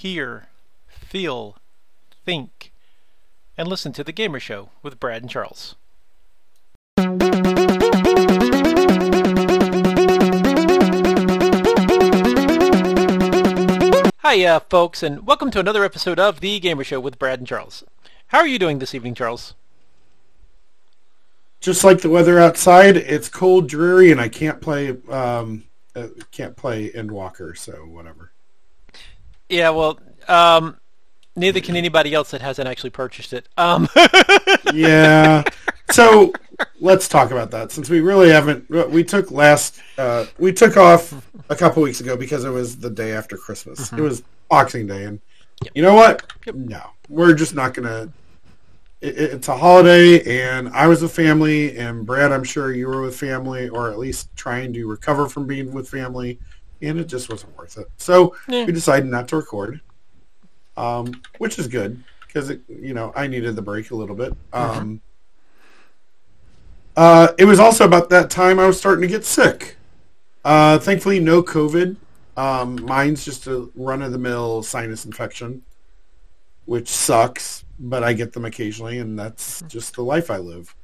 hear, feel, think, and listen to The Gaymer Show with Brad and Charles. Hi, uh, folks, and welcome to another episode of The Gaymer Show with Brad and Charles. How are you doing this evening, Charles? Just like the weather outside, it's cold, dreary, and I can't play um, uh, can't play Endwalker, so whatever. Yeah, well, um, neither can anybody else that hasn't actually purchased it. Um, yeah. So let's talk about that since we really haven't. We took last. Uh, we took off a couple weeks ago because it was the day after Christmas. Mm-hmm. It was Boxing Day, and yep. you know what? Yep. No, we're just not gonna. It, it's a holiday, and I was with family, and Brad, I'm sure you were with family, or at least trying to recover from being with family, and it just wasn't worth it. So yeah. we decided not to record, um, which is good because you know I needed the break a little bit. Mm-hmm. Um, uh, it was also about that time I was starting to get sick. Uh, thankfully, no COVID. Um, mine's just a run-of-the-mill sinus infection, which sucks, but I get them occasionally, and that's just the life I live.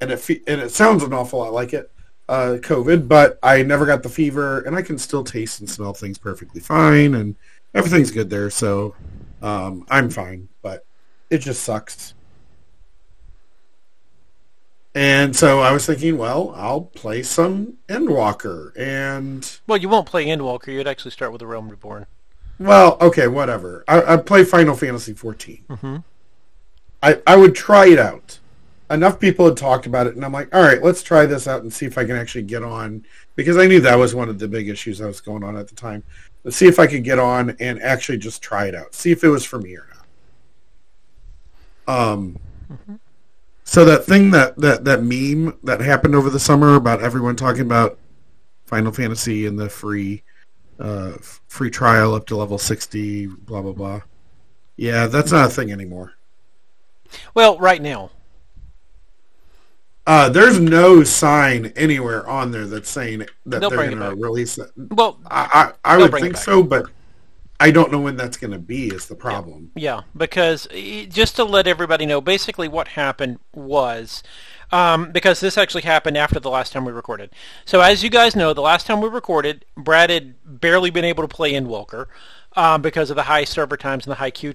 And it fe- and it sounds an awful lot like it, uh, COVID, but I never got the fever, and I can still taste and smell things perfectly fine, and everything's good there. So um, I'm fine, but it just sucks. And so I was thinking, well, I'll play some Endwalker. And well, you won't play Endwalker. You'd actually start with the Realm Reborn. Well, okay, whatever. I, I play Final Fantasy 14. Mm-hmm. I I would try it out. Enough people had talked about it, and I'm like, all right, let's try this out and see if I can actually get on because I knew that was one of the big issues that was going on at the time. Let's see if I could get on and actually just try it out, see if it was for me or not. Um. Mm-hmm so that thing that, that, that meme that happened over the summer about everyone talking about Final Fantasy and the free uh, free trial up to level 60, blah, blah, blah. Yeah, that's not a thing anymore. Well, right now. Uh, there's no sign anywhere on there that's saying that They'll they're going to release it. Well, I, I, I would think so, but I don't know when that's going to be is the problem. Yeah, yeah, because just to let everybody know, basically what happened was, um, because this actually happened after the last time we recorded. So as you guys know, the last time we recorded, Brad had barely been able to play Endwalker um, because of the high server times and the high queue,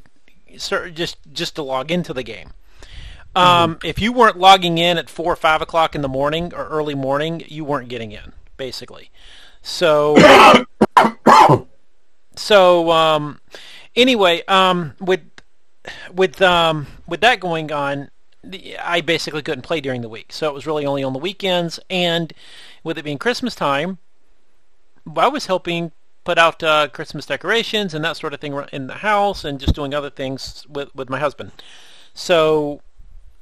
just just to log into the game. Um, mm-hmm. If you weren't logging in at four or five o'clock in the morning or early morning, you weren't getting in, basically. So. so um, anyway, um, with with um, with that going on, I basically couldn't play during the week, so it was really only on the weekends. And with it being Christmas time, I was helping put out uh, Christmas decorations and that sort of thing in the house, and just doing other things with with my husband. So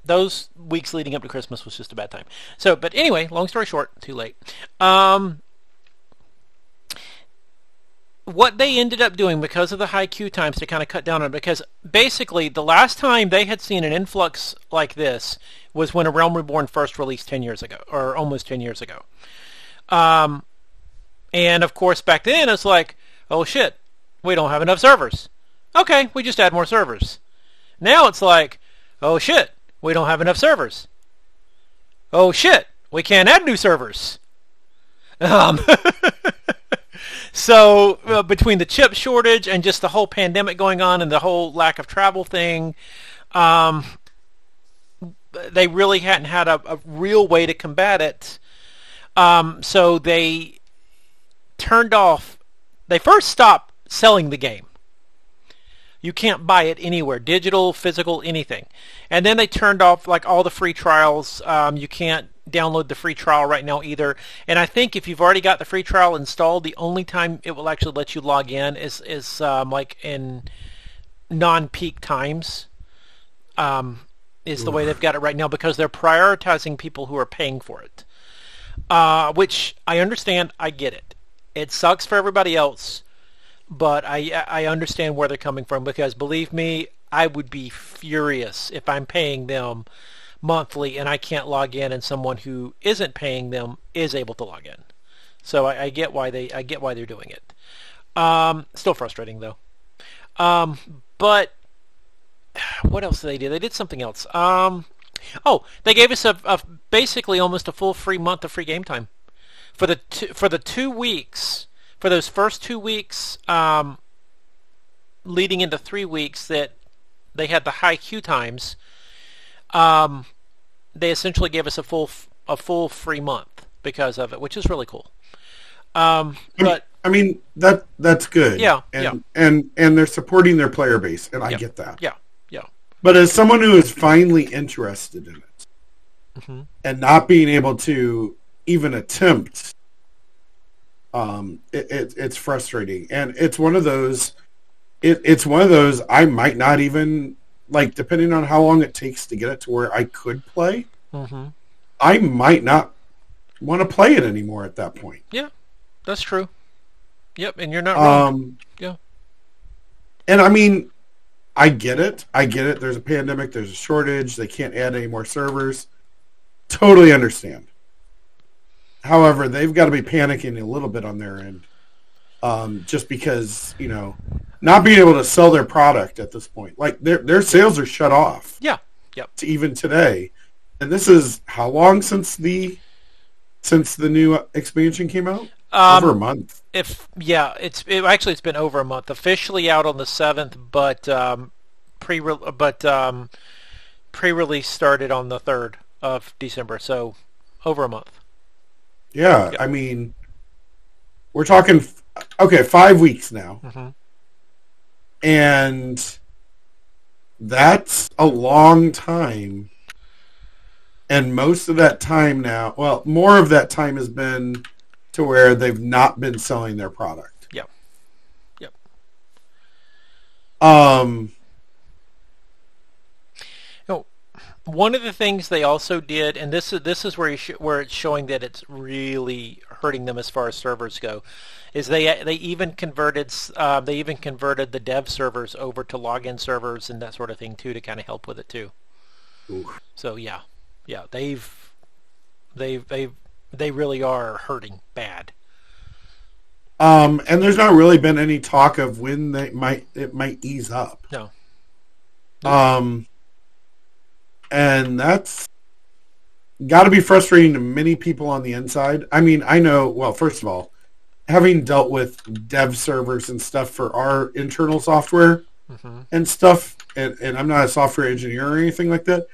those weeks leading up to Christmas was just a bad time. So, but anyway, long story short, too late. Um, what they ended up doing because of the high queue times to kind of cut down on it, because basically the last time they had seen an influx like this was when a Realm Reborn first released 10 years ago, or almost 10 years ago. Um, and of course back then it's like, oh shit, we don't have enough servers. Okay, we just add more servers. Now it's like, oh shit, we don't have enough servers. Oh shit, we can't add new servers. Um, so uh, between the chip shortage and just the whole pandemic going on and the whole lack of travel thing, um, they really hadn't had a, a, real way to combat it. Um, so they turned off. They first stopped selling the game. You can't buy it anywhere, digital, physical, anything. And then they turned off like all the free trials. Um, you can't download the free trial right now either. And I think if you've already got the free trial installed, the only time it will actually let you log in is is um, like in non-peak times. Um, is the way they've got it right now because they're prioritizing people who are paying for it. Uh, which I understand. I get it. It sucks for everybody else, but I I understand where they're coming from because believe me, I would be furious if I'm paying them monthly and I can't log in and someone who isn't paying them is able to log in. So I, I get why they I get why they're doing it. Um, still frustrating though. Um, but what else did they do? They did something else. Um, oh, they gave us a, a basically almost a full free month of free game time for the for the two weeks for those first two weeks um, leading into three weeks that they had the high queue times. Um, they essentially gave us a full a full free month because of it, which is really cool. Um, but I mean that that's good. Yeah, and, yeah. and and they're supporting their player base, and I Yeah. get that. yeah, yeah, But as someone who is finally interested in it, Mhm. and not being able to even attempt, um, it, it, it's frustrating, and it's one of those. It, it's one of those I might not even like, depending on how long it takes to get it to where I could play. hmm I might not want to play it anymore at that point. yeah. That's true. Yep, and you're not wrong. Um, Yeah. And I mean, I get it. I get it. There's a pandemic. There's a shortage. They can't add any more servers. Totally understand. However, they've got to be panicking a little bit on their end, um, just because you know, not being able to sell their product at this point. Like their their sales are shut off yeah, yep. to even today, and this is how long since the since the new expansion came out? Um, Over a month. if yeah, it's it, actually it's been over a month. Officially out on the seventh, but um, pre but um, pre-release started on the third of December, so over a month. Yeah, Yeah. I mean, we're talking okay, five weeks now, Mhm. and that's a long time. And most of that time now, well, more of that time has been to where they've not been selling their product. Yep. Yep. Um, Oh, one of the things they also did, and this is this is where you sh- where it's showing that it's really hurting them as far as servers go, is they they even converted uh, they even converted the dev servers over to login servers and that sort of thing too to kind of help with it too. So yeah, yeah, they've they've they've they really are hurting bad. um, and there's not really been any talk of when they might it might ease up. No. Um, and that's got to be frustrating to many people on the inside. I mean, I know. Well, first of all, having dealt with dev servers and stuff for our internal software hmm and stuff, and, and I'm not a software engineer or anything like that.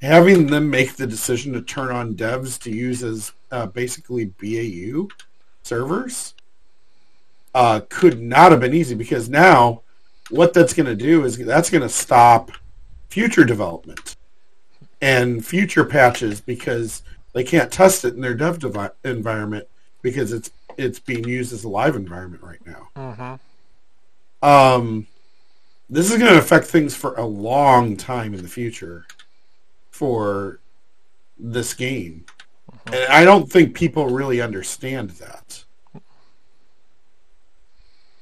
Having them make the decision to turn on devs to use as uh, basically BAU servers uh, could not have been easy because now what that's going to do is that's going to stop future development and future patches because they can't test it in their dev devi- environment because it's it's being used as a live environment right now. hmm Um, this is going to affect things for a long time in the future for this game. And I don't think people really understand that.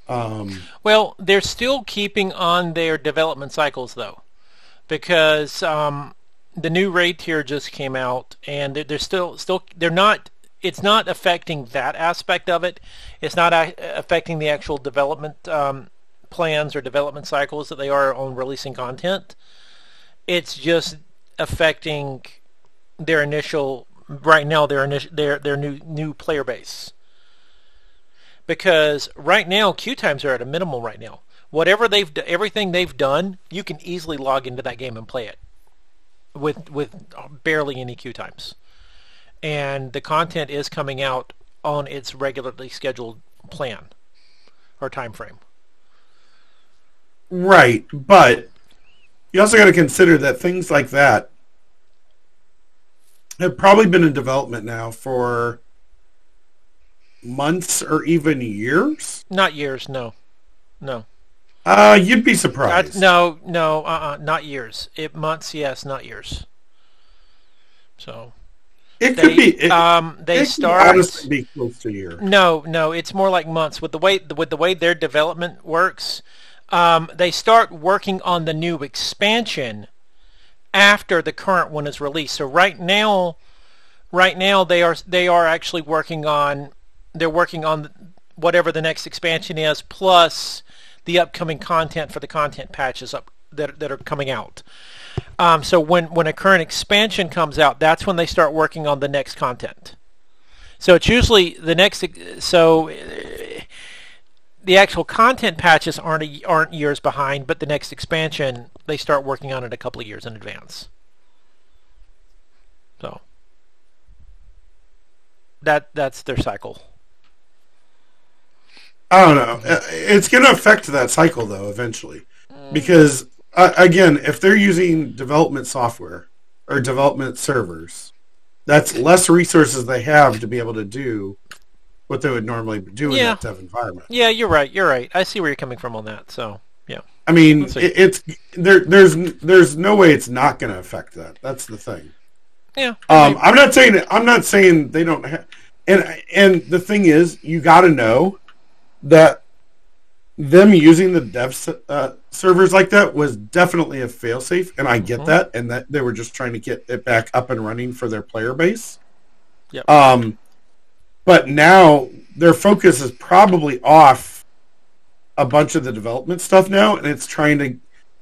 Um, Well, they're still keeping on their development cycles though, because um, the new raid tier just came out, and they're, still still they're not. It's not affecting that aspect of it. It's not a- affecting the actual development um, plans or development cycles that they are on releasing content. It's just affecting their initial right now their initial their their new new player base because right now queue times are at a minimal right now. Whatever they've everything they've done, you can easily log into that game and play it with with barely any queue times. And the content is coming out on its regularly scheduled plan or time frame. right, but you also got to consider that things like that have probably been in development now for months or even years. Not years, no. No. Uh, you'd be Uh, surprised. no, no, uh-uh, not years. It months, yes, not years. So it they could be. It, um they it could start honestly be close to year. No, no, it's more like months. With the way with the way their development works, um, they start working on the new expansion after the current one is released. So right now, right now they are they are actually working on they're working on whatever the next expansion is. Plus, the upcoming content for the content patches up that that are coming out. Um, so when when a current expansion comes out, that's when they start working on the next content. So it's usually the next. So the actual content patches aren't a, aren't years behind, but the next expansion they start working on it a couple of years in advance. So that that's their cycle. I don't know. Uh, it's going to affect that cycle though eventually, because uh, again, if they're using development software or development servers, that's less resources they have to be able to do what they would normally do in Yeah. that dev environment. Yeah, you're right. You're right. I see where you're coming from on that. So yeah, I mean, it, it's there. There's there's no way it's not going to affect that. That's the thing. yeah. Um, I'm not saying I'm not saying they don't. Ha- and and the thing is, you got to know that them using the dev uh, servers like that was definitely a failsafe, and I get Mhm. that, and that they were just trying to get it back up and running for their player base. Yep. Um, but now their focus is probably off a bunch of the development stuff now, and it's trying to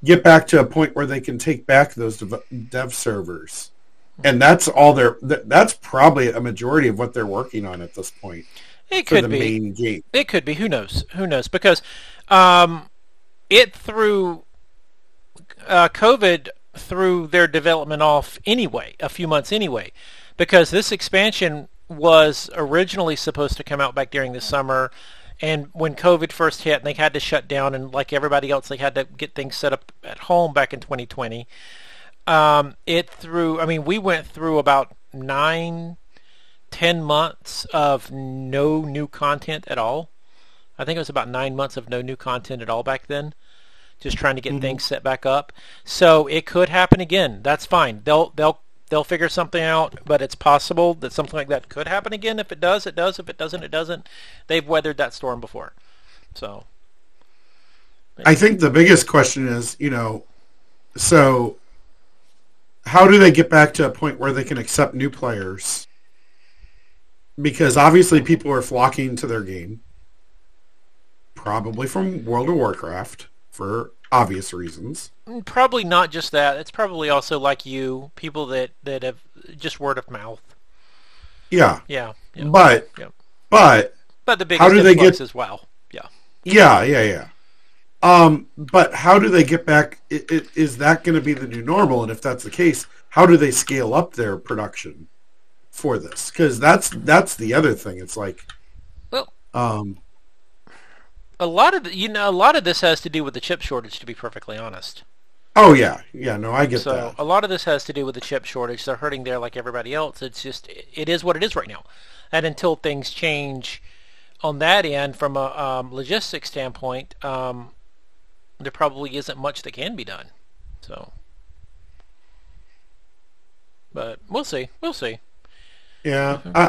get back to a point where they can take back those dev, dev servers. And that's all they're. That's probably a majority of what they're working on at this point It could be. It could be. Who knows? Who knows? Because um, it threw uh, COVID threw their development off anyway, a few months anyway, because this expansion was originally supposed to come out back during the summer. And when COVID first hit, and they had to shut down, and like everybody else, they had to get things set up at home back in 2020. Um, it threw. I mean, we went through about nine, ten months of no new content at all. I think it was about nine months of no new content at all back then. Just trying to get Mhm. things set back up. So it could happen again. That's fine. They'll they'll they'll figure something out, but it's possible that something like that could happen again. If it does, it does. If it doesn't, it doesn't. They've weathered that storm before. So I think the biggest question is, you know, so how do they get back to a point where they can accept new players? Because obviously people are flocking to their game, probably from World of Warcraft for obvious reasons. mm, probably not just that. It's probably also like you, people that that have just word of mouth. Yeah, Yeah. yeah. but Yep. but But the biggest How do they get- as well. Yeah. Yeah, yeah, yeah. Um, but how do they get back? Is that going to be the new normal? And if that's the case, how do they scale up their production for this? Because that's that's the other thing. It's like, Well, um, a lot of the, you know a lot of this has to do with the chip shortage. To be perfectly honest. oh yeah, yeah. No, I get So that. a lot of this has to do with the chip shortage. They're hurting there like everybody else. It's just it is what it is right now, and until things change on that end from a um, logistics standpoint, um, there probably isn't much that can be done. So, but we'll see. We'll see. Yeah, I,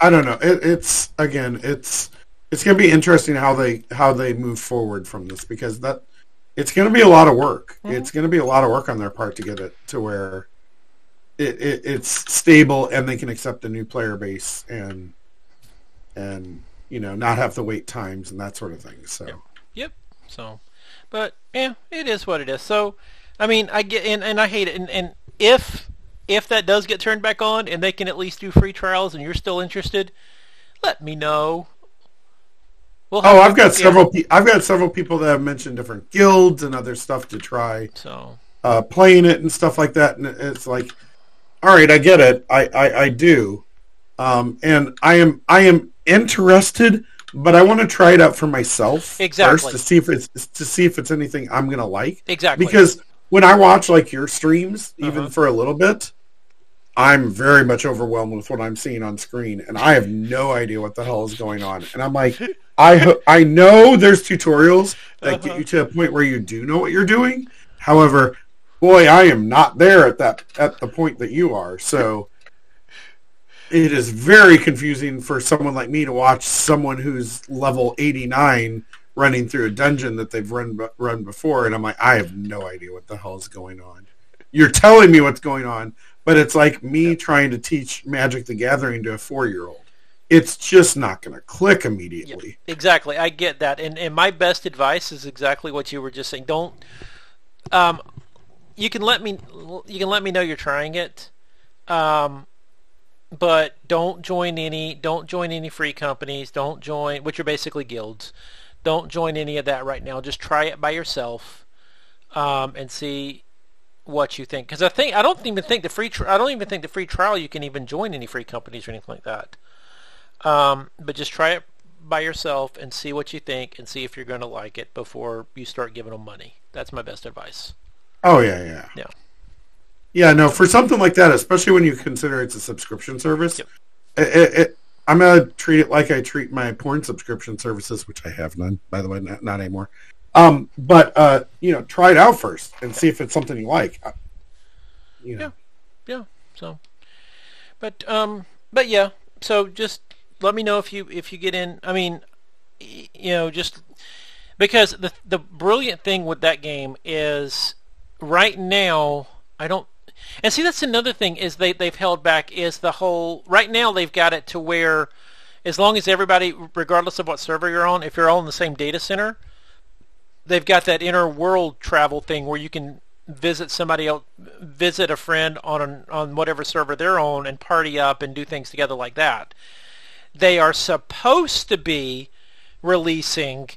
I I don't know. It, it's again, it's it's going to be interesting how they how they move forward from this because that it's going to be a lot of work. Mm-hmm. It's going to be a lot of work on their part to get it to where it, it it's stable and they can accept a new player base and and you know not have the wait times and that sort of thing. So Yep. So, but yeah, it is what it is. So, I mean, I get and, and I hate it. And, and if if that does get turned back on and they can at least do free trials and you're still interested, let me know. We'll oh, I've got several pe- I've got several people that have mentioned different guilds and other stuff to try. So uh, playing it and stuff like that. And it's like, all right, I get it. I, I, I do. Um, and I am I am interested, but I want to try it out for myself Exactly. first to see if it's to see if it's anything I'm gonna like. exactly Because when I watch like your streams, even Uh-huh. for a little bit, I'm very much overwhelmed with what I'm seeing on screen, and I have no idea what the hell is going on. And I'm like, I ho- I know there's tutorials that get Uh-huh. you to a point where you do know what you're doing. However, boy, I am not there at that at the point that you are. So it is very confusing for someone like me to watch someone who's level 89 running through a dungeon that they've run run before, and I'm like, I have no idea what the hell is going on. You're telling me what's going on, but it's like me trying to teach Magic the Gathering to a four year old. it's just not going to click immediately. Exactly, I get that, and and my best advice is exactly what you were just saying. Don't, um, you can let me you can let me know you're trying it, um, but don't join any don't join any free companies. Don't join which are basically guilds. Don't join any of that right now. Just try it by yourself, um, and see what you think. Because I think I don't even think the free tri- I don't even think the free trial you can even join any free companies or anything like that. Um, but just try it by yourself and see what you think and see if you're going to like it before you start giving them money. That's my best advice. Oh yeah, yeah, Yeah. yeah. No, for something like that, especially when you consider it's a subscription service, Yep. it, it, it, I'm gonna treat it like I treat my porn subscription services, which I have none, by the way, not, not anymore. Um, but uh, you know, try it out first and see if it's something you like. Uh, You know, Yeah. So, but um, but yeah. So just let me know if you if you get in. I mean, you know, just because the the brilliant thing with that game is right now I don't. And see, that's another thing is they they've held back is the whole. Right now they've got it to where, as long as everybody, regardless of what server you're on, if you're all in the same data center, they've got that inner world travel thing where you can visit somebody else, visit a friend on an, on whatever server they're on, and party up and do things together like that. They are supposed to be releasing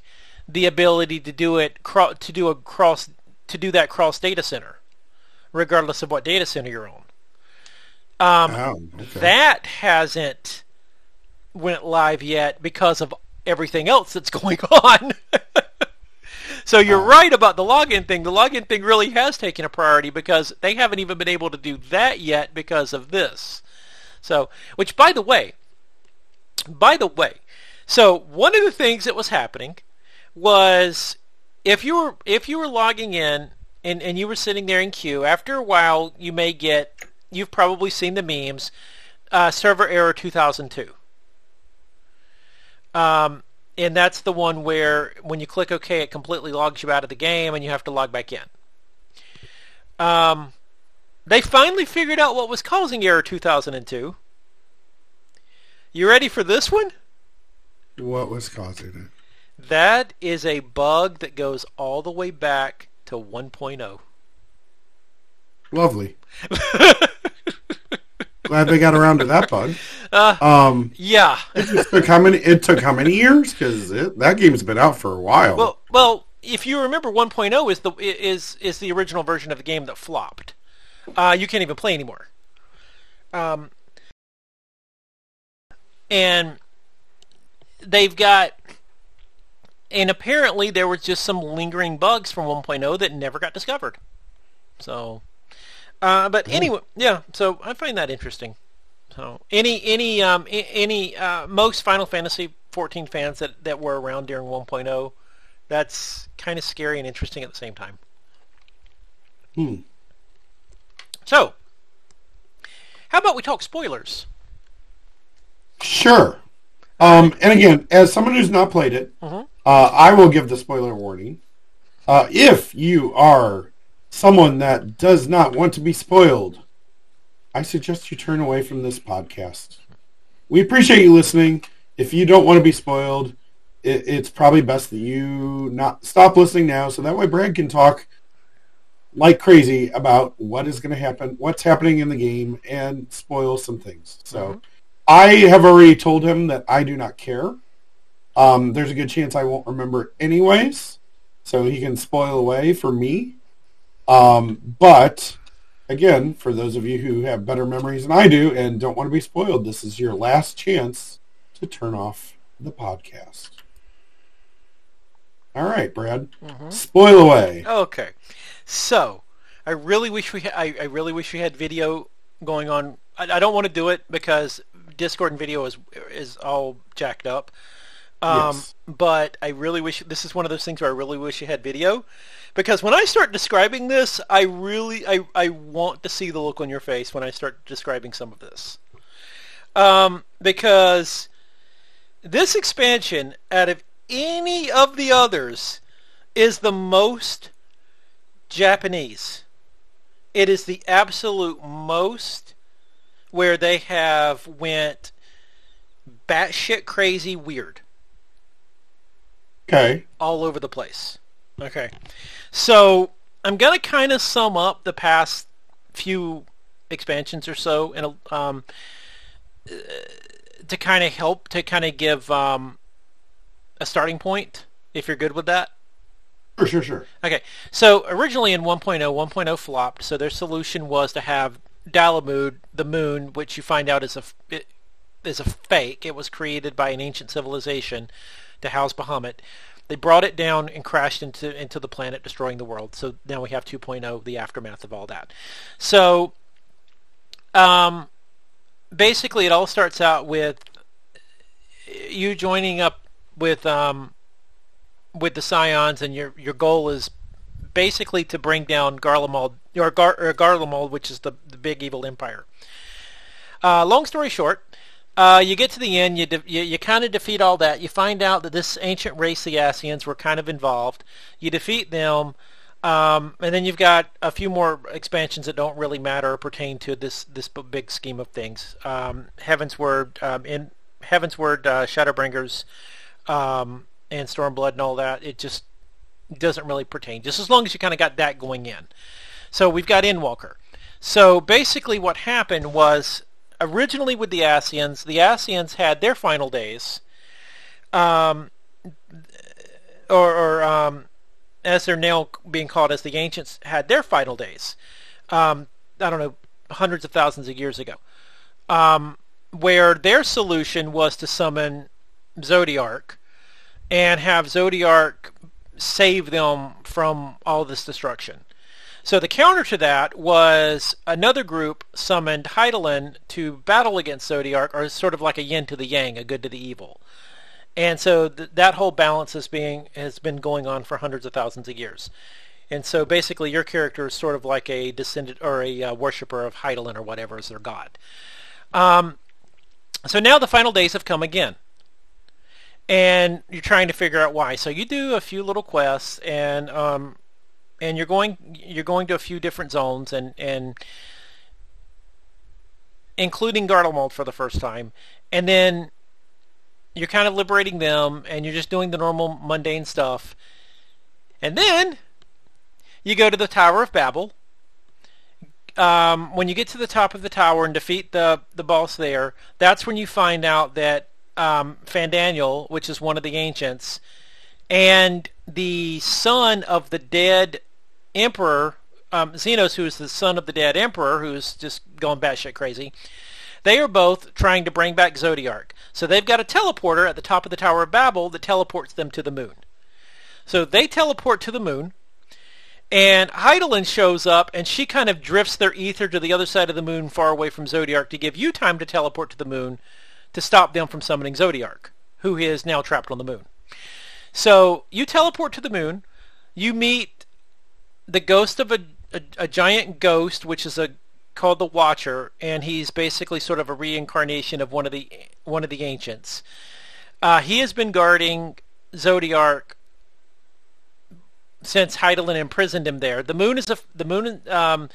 the ability to do it cro- to do a cross to do that cross data center, regardless of what data center you're on. Um, Oh, okay. That hasn't went live yet because of everything else that's going on. So you're right about the login thing. The login thing really has taken a priority because they haven't even been able to do that yet because of this. So, which by the way, by the way, so one of the things that was happening was if you were if you were logging in and, and you were sitting there in queue, after a while you may get you've probably seen the memes, uh, server error 2002. Um, and that's the one where when you click OK, it completely logs you out of the game and you have to log back in. Um, they finally figured out what was causing error 2002. You ready for this one? What was causing it? That is a bug that goes all the way back to oh. 1.0. Lovely. Glad they got around to that bug. Uh, Um, yeah. it took how many? It took how many years? Because that game's been out for a while. Well, well, if you remember, 1.0 is the is is the original version of the game that flopped. Uh, you can't even play anymore. Um, and they've got, and apparently there was just some lingering bugs from 1.0 that never got discovered. So, uh, but anyway, yeah. So I find that interesting. So any any um any uh, most Final Fantasy 14 fans that that were around during 1.0, that's kind of scary and interesting at the same time. Hmm. So, how about we talk spoilers? Sure. Um, and again, as someone who's not played it, Mhm. uh, I will give the spoiler warning. Uh, if you are someone that does not want to be spoiled, I suggest you turn away from this podcast. We appreciate you listening. If you don't want to be spoiled, it, it's probably best that you not stop listening now, so that way Brad can talk like crazy about what is going to happen, what's happening in the game, and spoil some things. So. I have already told him that I do not care. Um, there's a good chance I won't remember it anyways, so he can spoil away for me. Um, but again, for those of you who have better memories than I do and don't want to be spoiled, this is your last chance to turn off the podcast. All right, Brad, spoil away. Okay, so I really wish we ha- I, I really wish we had video going on. I, I don't want to do it because Discord and video is is all jacked up. Um, Yes. But I really wish this is one of those things where I really wish you had video, because when I start describing this, I really I, I want to see the look on your face when I start describing some of this. Um, because this expansion, out of any of the others, is the most Japanese. It is the absolute most where they have went batshit crazy weird. Okay. All over the place. Okay. So I'm gonna kind of sum up the past few expansions or so in a, um, to kind of help to kind of give um, a starting point. If you're good with that. Sure, sure, sure. Okay, so originally in 1.0, 1.0 flopped, so their solution was to have Dalamud, the moon, which you find out is a it, is a fake. It was created by an ancient civilization to house Bahamut. They brought it down and crashed into into the planet, destroying the world. So now we have 2.0, the aftermath of all that. So, um, basically, it all starts out with you joining up with um, with the Scions, and your your goal is basically to bring down Garlemald or, Gar, or Garlemald, which is the the big evil empire. Uh, long story short, uh, you get to the end, you, de- you, you kind of defeat all that. You find out that this ancient race, the Ascians, were kind of involved. You defeat them, um, and then you've got a few more expansions that don't really matter or pertain to this this big scheme of things. Um, Heavensward, um, in Heavensward, uh, Shadowbringers, um, and Stormblood and all that. It just doesn't really pertain. Just as long as you kind of got that going in. So we've got Endwalker. So basically, what happened was originally with the Ascians, the Ascians had their final days, um, or, or um, as they're now being called as the Ancients, had their final days. Um, I don't know, hundreds of thousands of years ago, um, where their solution was to summon Zodiark and have Zodiark save them from all this destruction. So the counter to that was another group summoned Hydaelyn to battle against Zodiark, or sort of like a yin to the yang, a good to the evil. And so th- that whole balance is being has been going on for hundreds of thousands of years. And so basically, your character is sort of like a descendant or a uh, worshiper of Hydaelyn or whatever is their god. Um, so now the final days have come again and you're trying to figure out why. So you do a few little quests, and um, and you're going you're going to a few different zones, and and including Garlemald for the first time, and then you're kind of liberating them, and you're just doing the normal mundane stuff, and then you go to the Tower of Babil. Um, when you get to the top of the tower and defeat the the boss there, that's when you find out that um, Fandaniel, which is one of the ancients, and the son of the dead emperor, um, Zenos, who is the son of the dead emperor, who's just going batshit crazy. They are both trying to bring back Zodiark. So they've got a teleporter at the top of the Tower of Babil that teleports them to the moon. So they teleport to the moon, and Hydaelyn shows up, and she kind of drifts their ether to the other side of the moon, far away from Zodiark, to give you time to teleport to the moon to stop them from summoning Zodiark, who is now trapped on the moon. So you teleport to the moon. You meet the ghost of a, a, a giant ghost, which is a called the Watcher, and he's basically sort of a reincarnation of one of the one of the ancients. Uh, he has been guarding Zodiark since Hydaelyn imprisoned him there. The moon is a the moon um,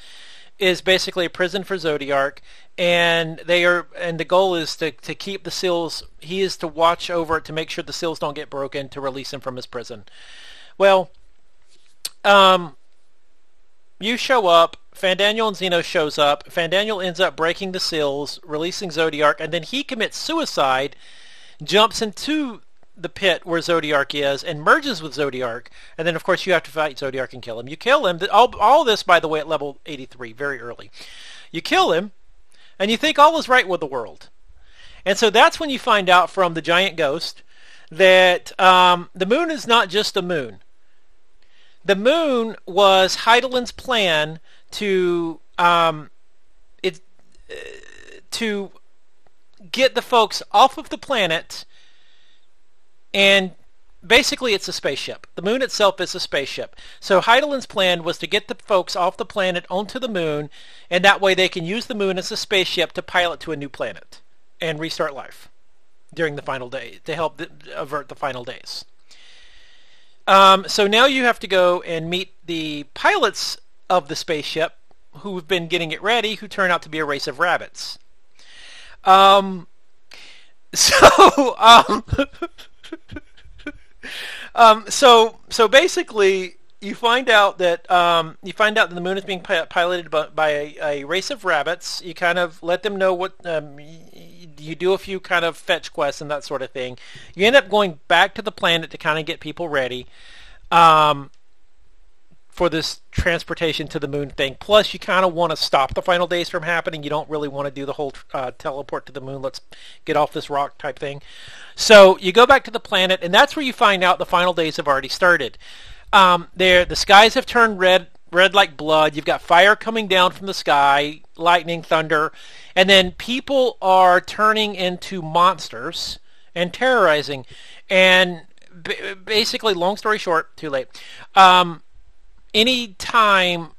is basically a prison for Zodiark, and they are and the goal is to to keep the seals. He is to watch over it to make sure the seals don't get broken to release him from his prison. Well, um, you show up. Fandaniel and Zeno shows up. Fandaniel ends up breaking the seals, releasing Zodiark, and then he commits suicide, jumps into the pit where Zodiark is, and merges with Zodiark. And then, of course, you have to fight Zodiark and kill him. You kill him. All, all this, by the way, at level 83, very early. You kill him, and you think all is right with the world. And so that's when you find out from the giant ghost that um, the moon is not just a moon. The moon was Hydaelyn's plan to um, it uh, to get the folks off of the planet, and basically it's a spaceship. The moon itself is a spaceship. So Hydaelyn's plan was to get the folks off the planet onto the moon, and that way they can use the moon as a spaceship to pilot to a new planet and restart life during the final day to help avert the final days. Um, so now you have to go and meet the pilots of the spaceship who've been getting it ready, who turn out to be a race of rabbits. Um, so um, um, so so basically, you find out that um, you find out that the moon is being piloted by, by a, a, race of rabbits. You kind of let them know what um, you do a few kind of fetch quests and that sort of thing. You end up going back to the planet to kind of get people ready. Um, for this transportation to the moon thing. Plus, you kind of want to stop the final days from happening. You don't really want to do the whole uh, teleport to the moon. Let's get off this rock type thing. So you go back to the planet, and that's where you find out the final days have already started. Um, there, the skies have turned red, red like blood. You've got fire coming down from the sky, lightning, thunder, and then people are turning into monsters and terrorizing. And basically, long story short, too late. Um, any time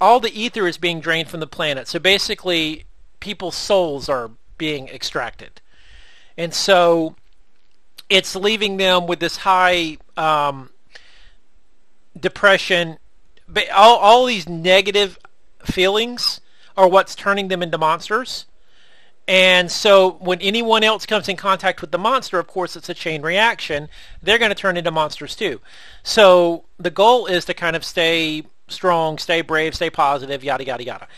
all the ether is being drained from the planet. So basically, people's souls are being extracted. And so it's leaving them with this high um, depression. All, all these negative feelings are what's turning them into monsters. And so when anyone else comes in contact with the monster, of course, it's a chain reaction. They're going to turn into monsters too. So the goal is to kind of stay strong, stay brave, stay positive, yada, yada, yada.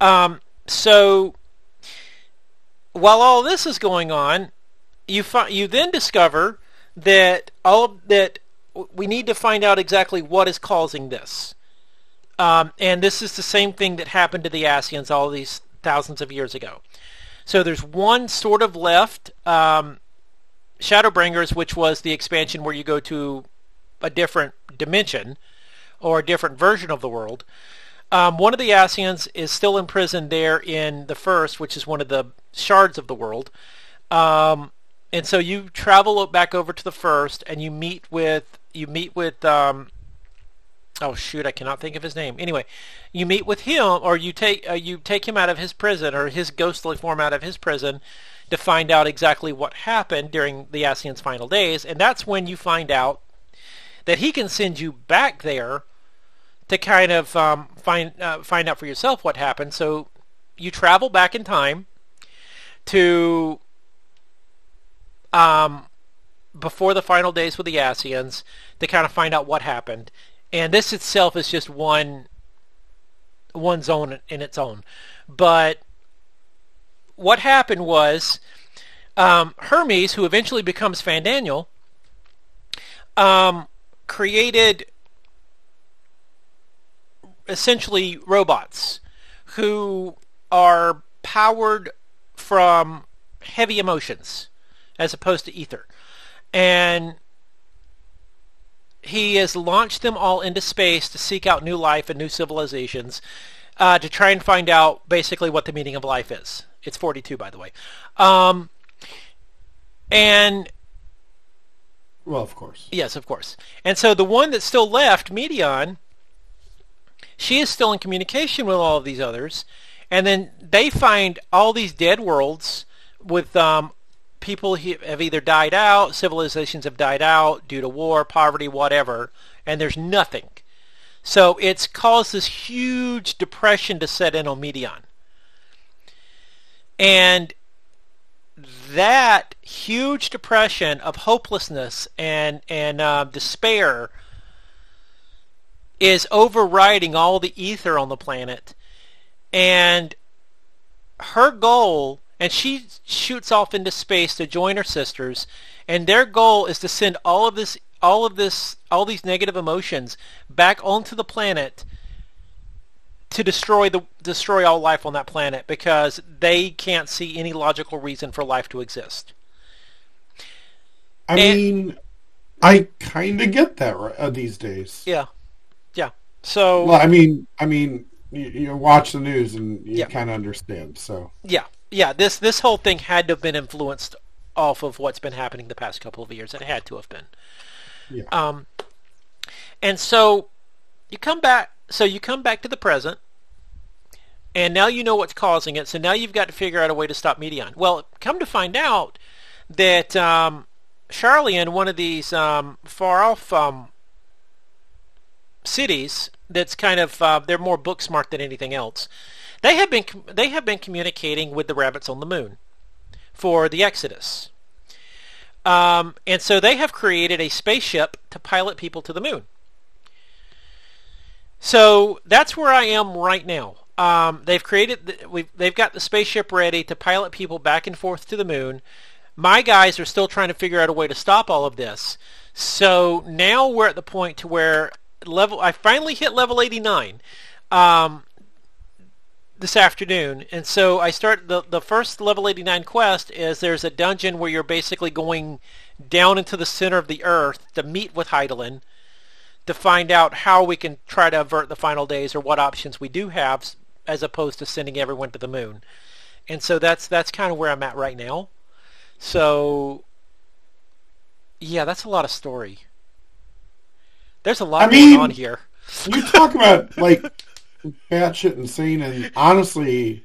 Um, so while all this is going on, you, fi- you then discover that all that we need to find out exactly what is causing this. Um, and this is the same thing that happened to the Ascians all these thousands of years ago. So there's one sort of left, um, Shadowbringers, which was the expansion where you go to a different dimension or a different version of the world. Um, one of the Ascians is still imprisoned there in the first, which is one of the shards of the world. Um, and so you travel back over to the first, and you meet with you meet with um, oh shoot, I cannot think of his name. Anyway, you meet with him, or you take uh, you take him out of his prison, or his ghostly form out of his prison, to find out exactly what happened during the Ascian's final days, and that's when you find out that he can send you back there to kind of um, find uh, find out for yourself what happened. So you travel back in time to um, before the final days with the Ascians to kind of find out what happened and this itself is just one one zone in its own. But what happened was um, Hermes, who eventually becomes Fandaniel, um, created essentially robots who are powered from heavy emotions as opposed to ether. And he has launched them all into space to seek out new life and new civilizations uh, to try and find out basically what the meaning of life is. It's 42, by the way. Um, and well, of course. Yes, of course. And so the one that's still left, Meteion, she is still in communication with all of these others, and then they find all these dead worlds with um, people have either died out, civilizations have died out due to war, poverty, whatever, and there's nothing. So it's caused this huge depression to set in on Meteion. And that huge depression of hopelessness and and uh, despair is overriding all the ether on the planet, and her goal and she shoots off into space to join her sisters and their goal is to send all of this all of this all these negative emotions back onto the planet to destroy the destroy all life on that planet because they can't see any logical reason for life to exist. I and, mean, I kind of get that uh, these days. Yeah, yeah. So, well, I mean, I mean, you, you watch the news and you yeah. kind of understand. So, yeah, yeah, this this whole thing had to have been influenced off of what's been happening the past couple of years. It had to have been. Yeah. Um, and so you come back. So you come back to the present, and now you know what's causing it. So now you've got to figure out a way to stop Meteion. Well, come to find out that um, Sharlayan, one of these um, far off um, cities, that's kind of uh, they're more book smart than anything else. They have been they have been communicating with the rabbits on the moon for the Exodus. Um, and so they have created a spaceship to pilot people to the moon. So that's where I am right now. Um, they've created, we've, they've got the spaceship ready to pilot people back and forth to the moon. My guys are still trying to figure out a way to stop all of this. So now we're at the point to where level, I finally hit level 89 um, this afternoon, and so I start the the first level 89 quest is there's a dungeon where you're basically going down into the center of the earth to meet with Hydaelyn to find out how we can try to avert the final days or what options we do have as opposed to sending everyone to the moon. And so that's that's kind of where I'm at right now. So yeah, that's a lot of story. There's a lot I going on here. You talk about like batshit insane, and honestly,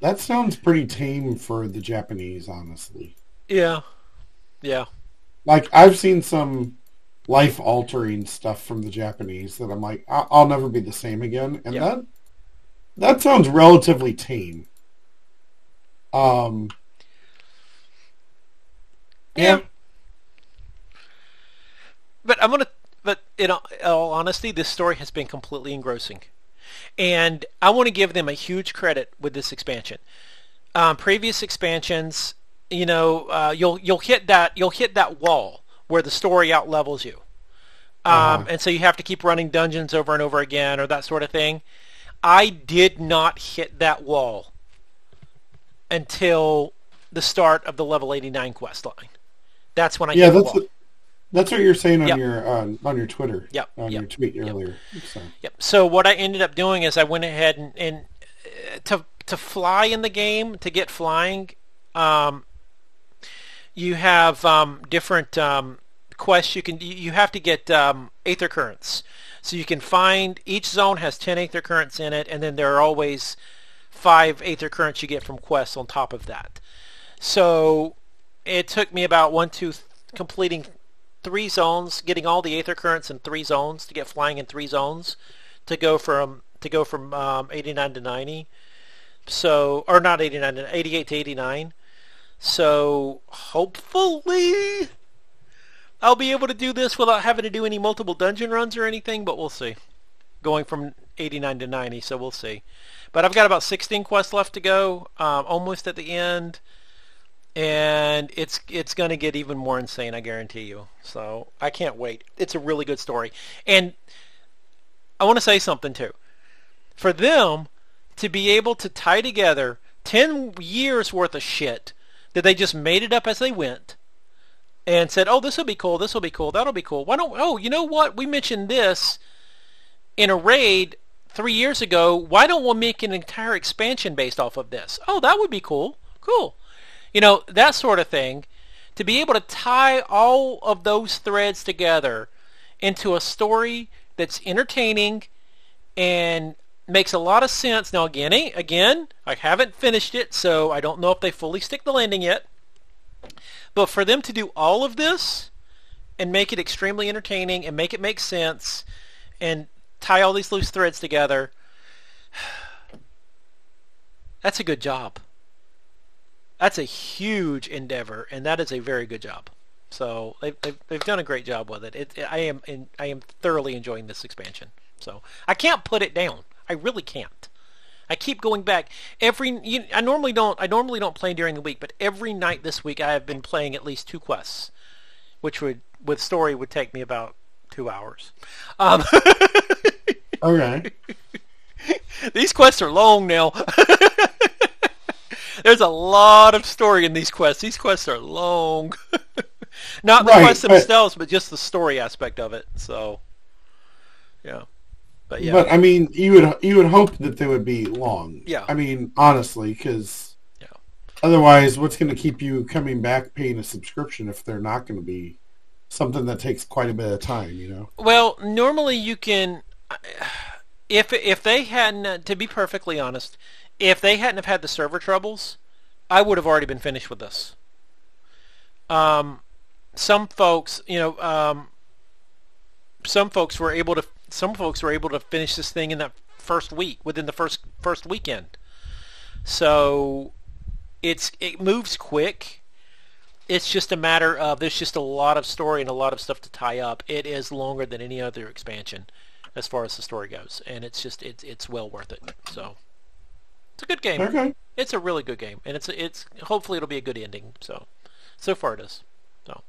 that sounds pretty tame for the Japanese. Honestly, Yeah. Yeah. like I've seen some life altering stuff from the Japanese that I'm like, I- I'll never be the same again, and Yeah. that that sounds relatively tame. Um. Yeah. But I'm gonna. But in all honesty, this story has been completely engrossing, and I want to give them a huge credit with this expansion. Um, previous expansions, you know, uh, you'll you'll hit that you'll hit that wall where the story out levels you, um, Uh-huh. and so you have to keep running dungeons over and over again or that sort of thing. I did not hit that wall until the start of the level 89 quest line. That's when I Yeah, hit the that's wall. That's what you're saying on Yep. your on, on your Twitter. Yep, On yep, your tweet earlier. So. Yep. So what I ended up doing is I went ahead and, and uh, to to fly in the game to get flying, um, you have um, different um, quests. You can you- you have to get um, aether currents. So you can find each zone has ten aether currents in it, and then there are always five aether currents you get from quests on top of that. So it took me about one, two, th- completing three zones, getting all the aether currents in three zones to get flying in three zones to go from to go from um, 89 to 90. So or not 89 to 88 to 89. So hopefully I'll be able to do this without having to do any multiple dungeon runs or anything, but we'll see. Going from 89 to 90, so we'll see. But I've got about 16 quests left to go, um, almost at the end and it's it's going to get even more insane, I guarantee you. So I can't wait. It's a really good story, and I want to say something too. For them to be able to tie together ten years worth of shit that they just made it up as they went, and said, "Oh, this will be cool. This will be cool. That'll be cool." Why don't? Oh, you know what? We mentioned this in a raid three years ago. Why don't we make an entire expansion based off of this? Oh, that would be cool. Cool you know that sort of thing. To be able to tie all of those threads together into a story that's entertaining and makes a lot of sense. Now again eh, again i haven't finished it so i don't know if they fully stick the landing yet. But for them to do all of this and make it extremely entertaining and make it make sense and tie all these loose threads together that's a good job that's a huge endeavor, and that is a very good job. So they've, they've, they've done a great job with it. it, it I am in, I am thoroughly enjoying this expansion. So I can't put it down. I really can't. I keep going back every. You, I normally don't. I normally don't play during the week, but every night this week I have been playing at least two quests, which would with story would take me about two hours. Um, Okay. these quests are long now. There's a lot of story in these quests. These quests are long. Not the Right, quests but- themselves, but just the story aspect of it. So, yeah. But yeah. But I mean, you would you would hope that they would be long. Yeah. I mean, honestly, because Yeah. otherwise, what's going to keep you coming back paying a subscription if they're not going to be something that takes quite a bit of time? You know. Well, normally you can, if if they hadn't, to be perfectly honest, if they hadn't have had the server troubles, I would have already been finished with this. Um, some folks, you know, um, some folks were able to, some folks were able to finish this thing in that first week, within the first first weekend. So, it's it moves quick. It's just a matter of there's just a lot of story and a lot of stuff to tie up. It is longer than any other expansion as far as the story goes, and it's just it's it's well worth it. So it's a good game. Okay. It's a really good game, and it's it's hopefully it'll be a good ending. So so far it is. So,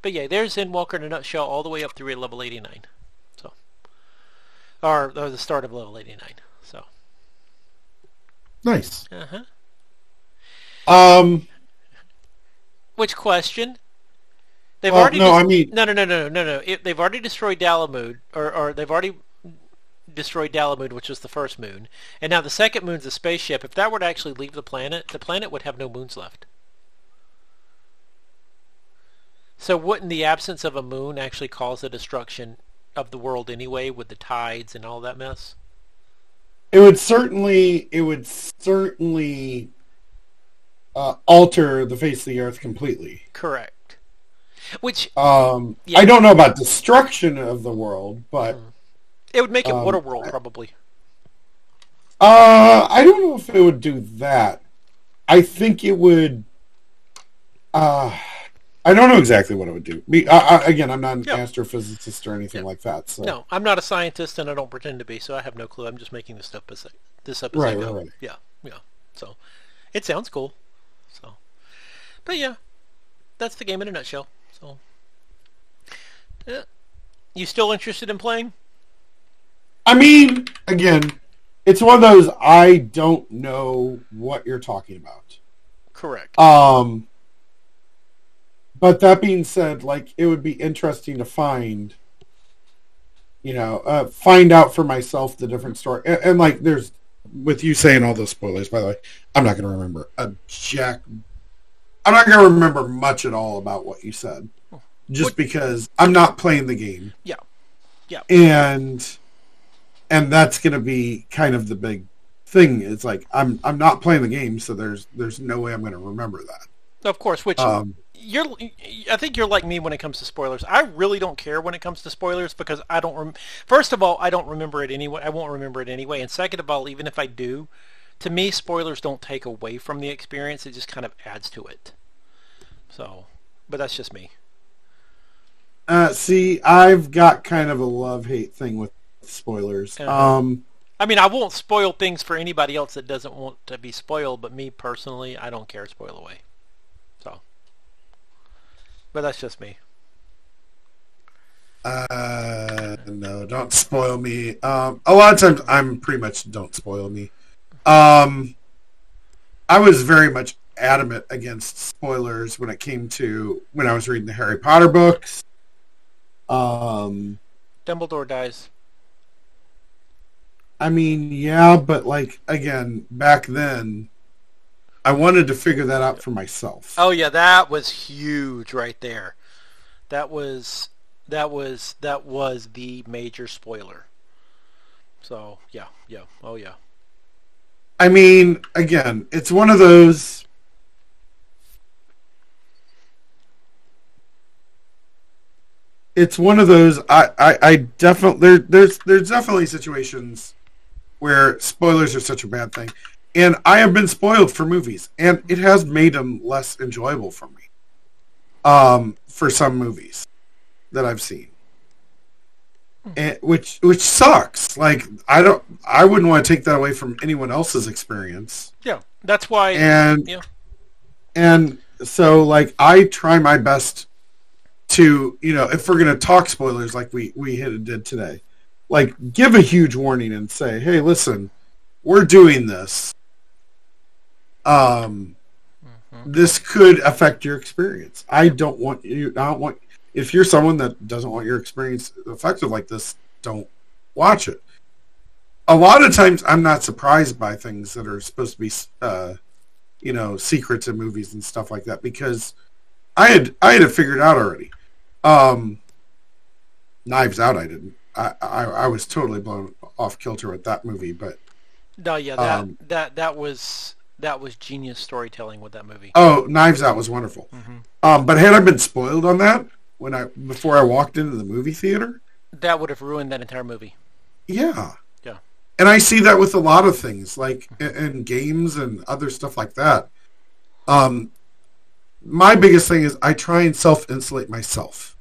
but yeah, there's Endwalker in a nutshell, all the way up through level 89. So, or, or the start of level 89. So, Nice. uh huh. Um. Which question? They've Well, already no, dis- I mean- no, no, no, no, no, no. It, they've already destroyed Dalamud, or or they've already destroyed Dalamud, which was the first moon, and now the second moon's a spaceship. If that were to actually leave the planet, the planet would have no moons left. So wouldn't the absence of a moon actually cause the destruction of the world anyway, with the tides and all that mess? It would certainly. It would certainly uh, alter the face of the earth completely. Correct. Which Um, Yeah. I don't know about destruction of the world, but it would make it Um, Waterworld probably. uh, I don't know if it would do that. I think it would. Uh, I don't know exactly what it would do. Me, I, I, again, I'm not an Yeah. astrophysicist or anything Yeah. like that. So No, I'm not a scientist, and I don't pretend to be, so I have no clue. I'm just making this stuff as I, this up as Right, I go. right, right. Yeah, yeah. So it sounds cool. So, but yeah, that's the game in a nutshell. So, yeah. you still interested in playing? I mean, again, it's one of those I don't know what you're talking about. Correct. Um, but that being said, like it would be interesting to find, you know, uh, find out for myself the different story. And, and like, there's with you saying all those spoilers. By the way, I'm not going to remember a jack. I'm not going to remember much at all about what you said, just What- because I'm not playing the game, yeah, yeah. and and that's going to be kind of the big thing. It's like I'm I'm not playing the game, so there's there's no way I'm going to remember that. Of course. Which Um, you're, I think you're like me when it comes to spoilers. I really don't care when it comes to spoilers because I don't. Rem- First of all, I don't remember it anyway. I won't remember it anyway. And second of all, even if I do, to me, spoilers don't take away from the experience. It just kind of adds to it. So, but that's just me. Uh, see, I've got kind of a love hate thing with spoilers. Uh-huh. Um, I mean, I won't spoil things for anybody else that doesn't want to be spoiled, but me personally, I don't care spoil away. So, but that's just me. uh, no, don't spoil me. Um, a lot of times, I'm pretty much don't spoil me. Um, I was very much adamant against spoilers when it came to when I was reading the Harry Potter books. Um, Dumbledore dies. I mean, yeah, but like again, back then, I wanted to figure that out for myself. Oh yeah, that was huge right there. That was that was that was the major spoiler. So yeah, yeah, oh yeah. I mean, again, it's one of those. It's one of those. I, I, I definitely there, there's there's definitely situations where spoilers are such a bad thing, and I have been spoiled for movies, and it has made them less enjoyable for me. Um, for some movies that I've seen, and, which which sucks. Like I don't, I wouldn't want to take that away from anyone else's experience Yeah, that's why. and yeah. and so like I try my best to you know if we're gonna talk spoilers like we we hit, did today, like give a huge warning and say, hey, listen, we're doing this. Um, this could affect your experience. I don't want you. I don't want if you're someone that doesn't want your experience affected like this, don't watch it. A lot of times, I'm not surprised by things that are supposed to be, uh, you know, secrets in movies and stuff like that because I had I had it figured out already. Um, Knives Out, I didn't. I, I I was totally blown off kilter with that movie, but No, yeah, that um, that that was that was genius storytelling with that movie. oh, Knives Out was wonderful. Um, but had I been spoiled on that when I before I walked into the movie theater, That would have ruined that entire movie. yeah, Yeah. and I see that with a lot of things, like in, in games and other stuff like that. Um, my biggest thing is I try and self insulate myself.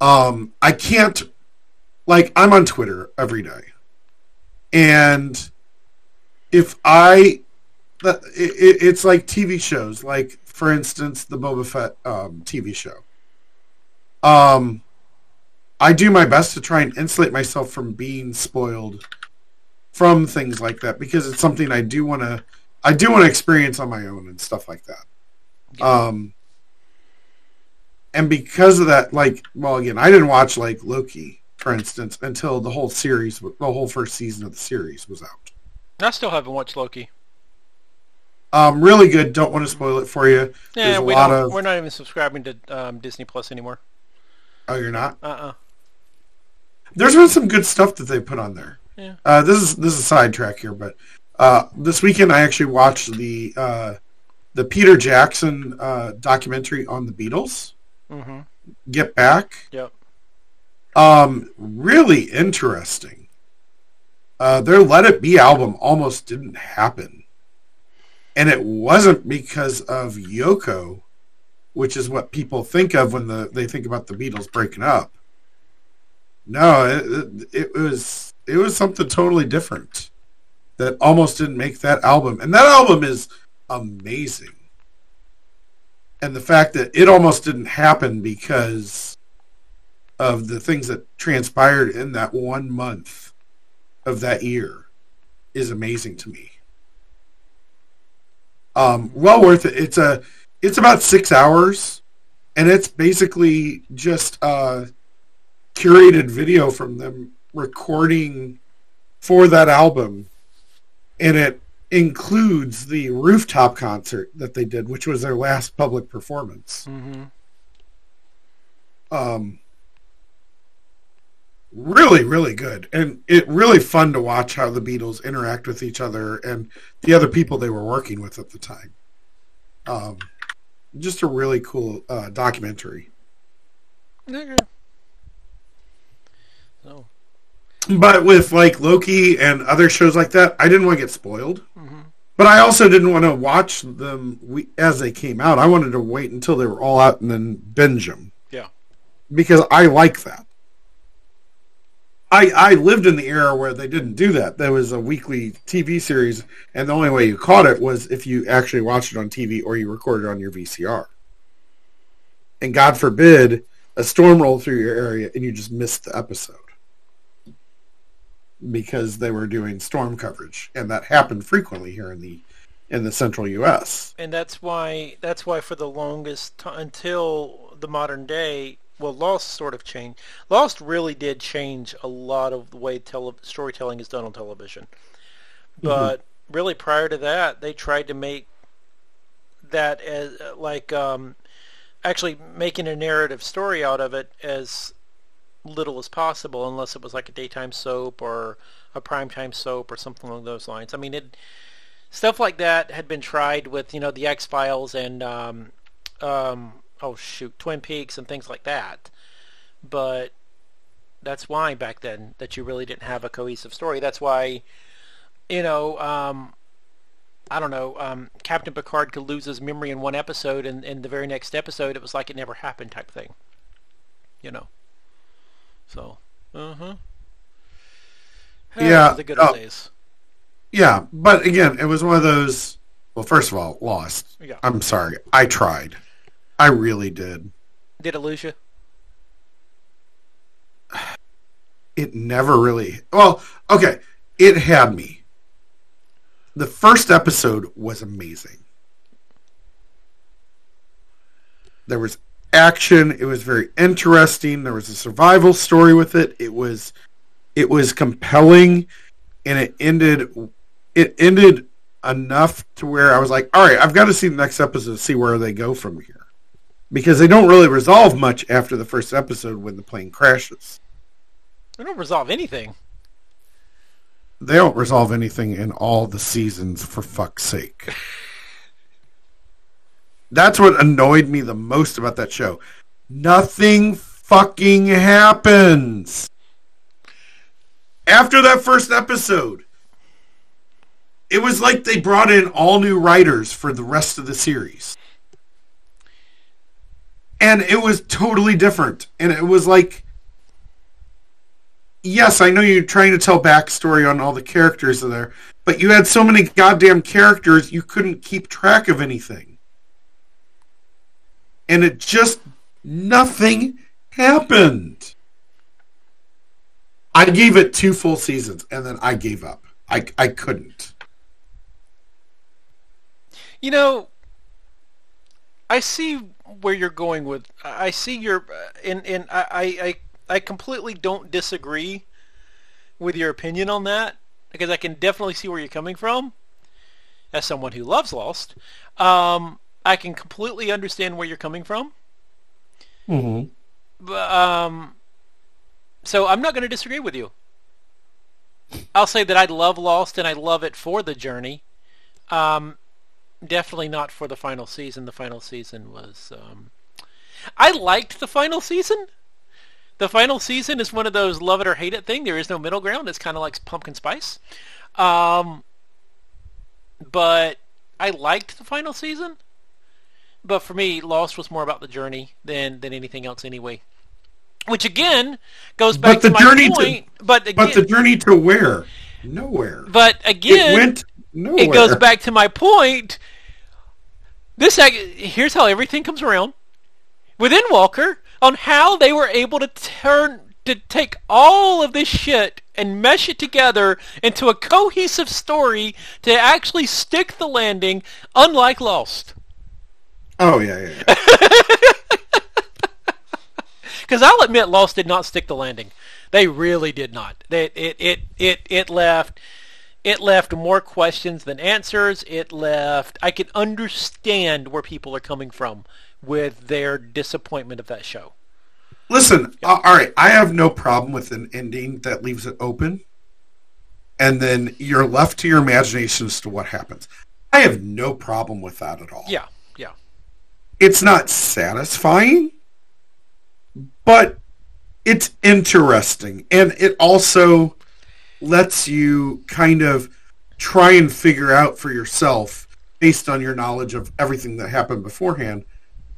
Um, I can't, like, I'm on Twitter every day, and if I, it, it's like TV shows, like for instance, the Boba Fett um, TV show. Um, I do my best to try and insulate myself from being spoiled from things like that because it's something I do want to I do want to experience on my own and stuff like that. Yeah. Um and because of that like well again I didn't watch like Loki for instance until the whole series the whole first season of the series was out. I still haven't watched Loki. Um, really good. Don't want to spoil it for you. Yeah, we of... we're not even subscribing to um, Disney Plus anymore. Oh, you're not? Uh-uh. There's been some good stuff that they put on there. Yeah. Uh, this is this is a sidetrack here, but uh, this weekend I actually watched the uh, the Peter Jackson uh, documentary on the Beatles. Mm-hmm. Get Back. Yep. Um, really interesting. Uh, their Let It Be album almost didn't happen, and it wasn't because of Yoko, which is what people think of when the they think about the Beatles breaking up. No, it, it was it was something totally different that almost didn't make that album. And that album is amazing. And the fact that it almost didn't happen because of the things that transpired in that one month of that year is amazing to me. Um, well worth it. It's a it's about six hours, and it's basically just uh, curated video from them recording for that album, and it includes the rooftop concert that they did, which was their last public performance. Mm-hmm. Um, really, really good, and it really fun to watch how the Beatles interact with each other and the other people they were working with at the time. Um, just a really cool uh, documentary. Okay. So, but with like Loki and other shows like that, I didn't want to get spoiled. Mm-hmm. But I also didn't want to watch them as they came out. I wanted to wait until they were all out and then binge them. Yeah. Because I like that. I, I lived in the era where they didn't do that. There was a weekly TV series, and the only way you caught it was if you actually watched it on TV or you recorded on your VCR. And God forbid a storm rolled through your area and you just missed the episode because they were doing storm coverage, and that happened frequently here in the in the central U.S. And that's why that's why for the longest t- until the modern day, well, Lost sort of changed. Lost really did change a lot of the way tele- storytelling is done on television. Mm-hmm. But mm-hmm. really, prior to that, they tried to make that as like um, actually making a narrative story out of it as little as possible, unless it was like a daytime soap or a primetime soap or something along those lines. I mean, it stuff like that had been tried with you know the X Files and um, um, oh shoot, Twin Peaks and things like that. But that's why back then that you really didn't have a cohesive story. That's why, you know, um, I don't know, um, Captain Picard could lose his memory in one episode, and in the very next episode, it was like it never happened type thing. You know. So, uh-huh. Yeah. The good old uh, days. Yeah, but again, it was one of those. Well, first of all, lost. Yeah. I'm sorry. I tried. I really did. Did it lose you? It never really. Well, okay. It had me. The first episode was amazing. There was action. It was very interesting. There was a survival story with it. It was it was compelling and it ended it ended enough to where I was like, all right, I've got to see the next episode to see where they go from here. Because they don't really resolve much after the first episode when the plane crashes. They don't resolve anything. They don't resolve anything in all the seasons for fuck's sake. That's what annoyed me the most about that show. Nothing fucking happens. After that first episode, it was like they brought in all new writers for the rest of the series. And it was totally different. And it was like yes, I know you're trying to tell backstory on all the characters there, but you had so many goddamn characters you couldn't keep track of anything. And it just nothing happened. I gave it two full seasons and then I gave up. I I couldn't. You know, I see where you're going with. I see your, and and I I I completely don't disagree with your opinion on that because I can definitely see where you're coming from. As someone who loves Lost, um, I can completely understand where you're coming from. Mm-hmm. But, um, so I'm not going to disagree with you. I'll say that I love Lost and I love it for the journey. Um, definitely not for the final season. The final season was. Um, I liked the final season. The final season is one of those love it or hate it thing. There is no middle ground. It's kind of like pumpkin spice. Um, but I liked the final season. But for me, Lost was more about the journey than than anything else, anyway. Which again goes back But the to my journey to- point. but again, But the journey to where? Nowhere. but again, it went nowhere. it goes back to my point. This here's how everything comes around with Endwalker on how they were able to turn to take all of this shit and mesh it together into a cohesive story to actually stick the landing, unlike Lost. Oh yeah, yeah. yeah. Because I'll admit, Lost did not stick the landing. They really did not. They, it, it, it, it left. It left more questions than answers. It left. I can understand where people are coming from with their disappointment of that show. Listen, uh, all right. I have no problem with an ending that leaves it open, and then you're left to your imagination as to what happens. I have no problem with that at all. Yeah, yeah. It's not satisfying, but it's interesting, and it also lets you kind of try and figure out for yourself, based on your knowledge of everything that happened beforehand,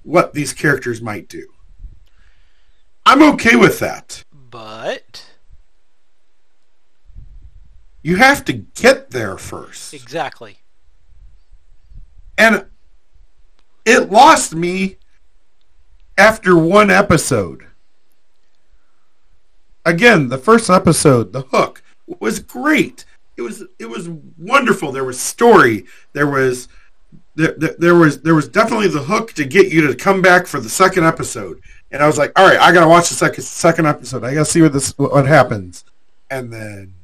what these characters might do. I'm okay with that. But You have to get there first. exactly. And it lost me after one episode. Again, the first episode, the hook, was great. It was it was wonderful. There was story. There was there, there, was there was definitely the hook to get you to come back for the second episode. And I was like, all right, I gotta watch the second second episode. I gotta see what this what happens. And then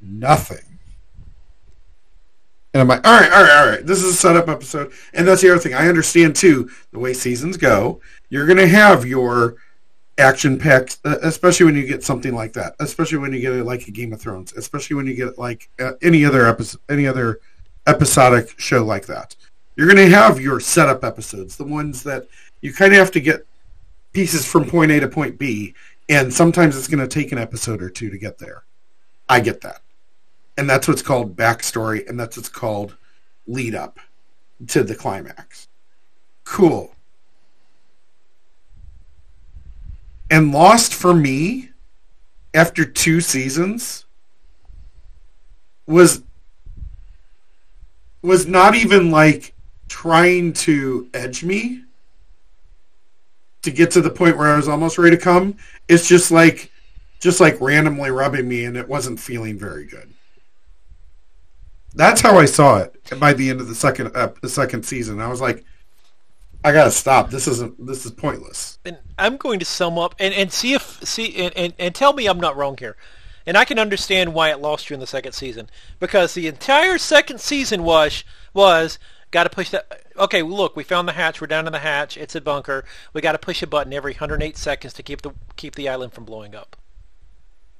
nothing. And I'm like, all right, all right, all right. This is a setup episode. And that's the other thing. I understand, too, the way seasons go, you're to have your action packed, uh, especially when you get something like that, especially when you get it like a Game of Thrones, especially when you get like uh, any other episode, any other episodic show like that. You're going to have your setup episodes, the ones that you kind of have to get pieces from point A to point B, and sometimes it's going to take an episode or two to get there. I get that and that's what's called backstory, and that's what's called lead up to the climax. Cool. And Lost for me, after two seasons, was was not even like trying to edge me to get to the point where I was almost ready to come. It's just like just like randomly rubbing me and it wasn't feeling very good. That's how I saw it by the end of the second uh, the second season. I was like, I gotta stop. This isn't. This is pointless. and I'm going to sum up and, and see if see and, and, and tell me I'm not wrong here. And I can understand why it lost you in the second season because the entire second season was was got to push that. Okay, look, we found the hatch. We're down in the hatch. It's a bunker. We got to push a button every 108 seconds to keep the keep the island from blowing up.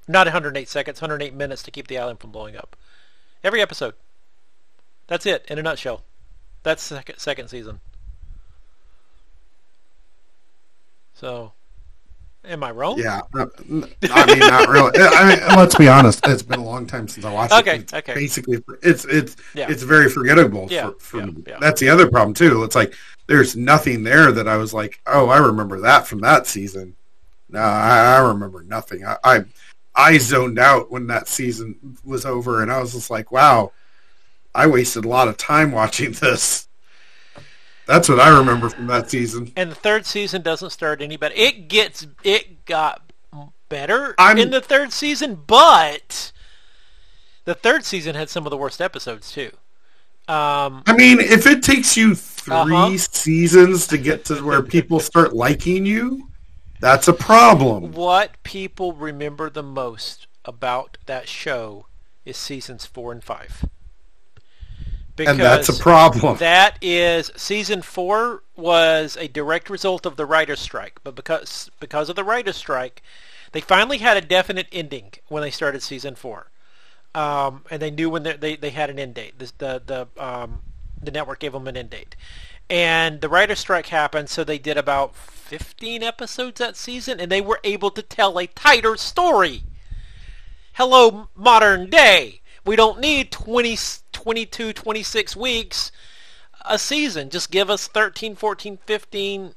Not 108 seconds, 108 minutes to keep the island from blowing up. Every episode. That's it in a nutshell. That's second second season. So Am I wrong? Yeah, uh, I mean, not really. I mean, let's be honest. It's been a long time since I watched Okay, it. It's okay. Basically, it's it's Yeah. it's very forgettable. Yeah, for, for yeah, me. yeah. That's the other problem too. It's like there's nothing there that I was like, oh, I remember that from that season. No, I, I remember nothing. I, I I zoned out when that season was over, and I was just like, wow, I wasted a lot of time watching this. That's what I remember from that season. And the third season doesn't start any better. It gets it got better I'm- in the third season, but the third season had some of the worst episodes too. Um, I mean, if it takes you 3 Uh-huh. seasons to get to where people start liking you, that's a problem. what people remember the most about that show is seasons four and five. And that's a problem. That is season four was a direct result of the writer's strike, but because because of the writer's strike, they finally had a definite ending when they started season four, um, and they knew when they, they they had an end date. This, the the um, the network gave them an end date, and the writer's strike happened, so they did about fifteen episodes that season, and they were able to tell a tighter story. Hello, modern day. We don't need 20, 22, 26 weeks a season. Just give us 13, 14, 15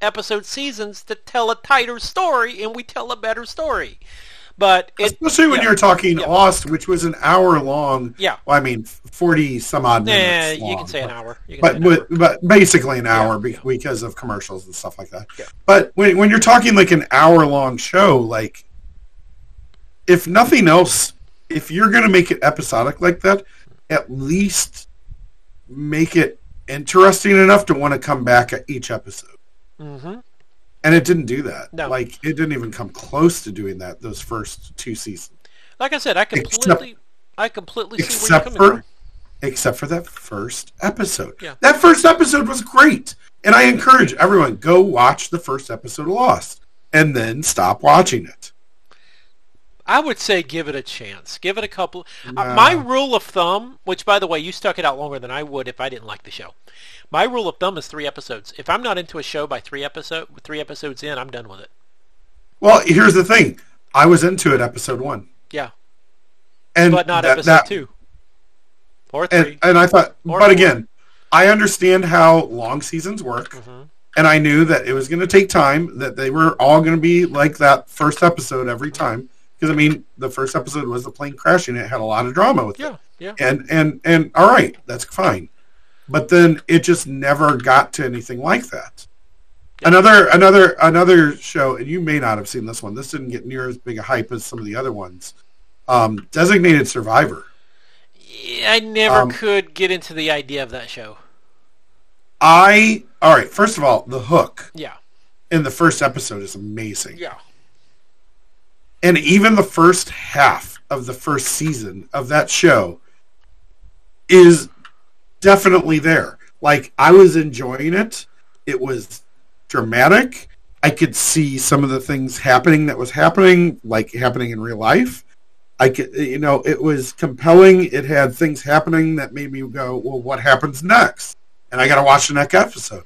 episode seasons to tell a tighter story, and we tell a better story. But it, Especially when yeah. you're talking Yeah. Lost, which was an hour long. Yeah. Well, I mean, 40 some odd minutes. you can say an hour. You can But, say an hour. but but basically an hour Yeah, yeah. because of commercials and stuff like that. Yeah. But when when you're talking like an hour long show, like if nothing else, if you're gonna make it episodic like that, at least make it interesting enough to want to come back at each episode. hmm And it didn't do that. No. Like it didn't even come close to doing that those first two seasons. Like I said, I Except- completely, I completely see where you're except coming for from. except for that first episode. Yeah. That first episode was great. And I encourage everyone go watch the first episode of Lost and then stop watching it. I would say give it a chance. Give it a couple. Uh, my rule of thumb, which by the way, you stuck it out longer than I would if I didn't like the show. My rule of thumb is three episodes. If I'm not into a show by three episode, three episodes in, I'm done with it. Well, here's the thing. I was into it episode 1. Yeah, And but not that- episode that- two or three. And, and I thought Or but four. again, I understand how long seasons work. Mhm. And I knew that it was going to take time, that they were all going to be like that first episode every time. Because, I mean, the first episode was the plane crashing. It had a lot of drama with it. yeah, yeah. and and and all right that's fine. But then it just never got to anything like that. Another another another show and you may not have seen this one. This didn't get near as big a hype as some of the other ones. Um designated survivor. I never Um, could get into the idea of that show. i all right first of all the hook Yeah, in the first episode is amazing. Yeah, and even the first half of the first season of that show is definitely there. Like I was enjoying it. It was dramatic. I could see some of the things happening that was happening, like happening in real life. I could, you know, it was compelling. It had things happening that made me go, "Well, what happens next?" And I got to watch the next episode.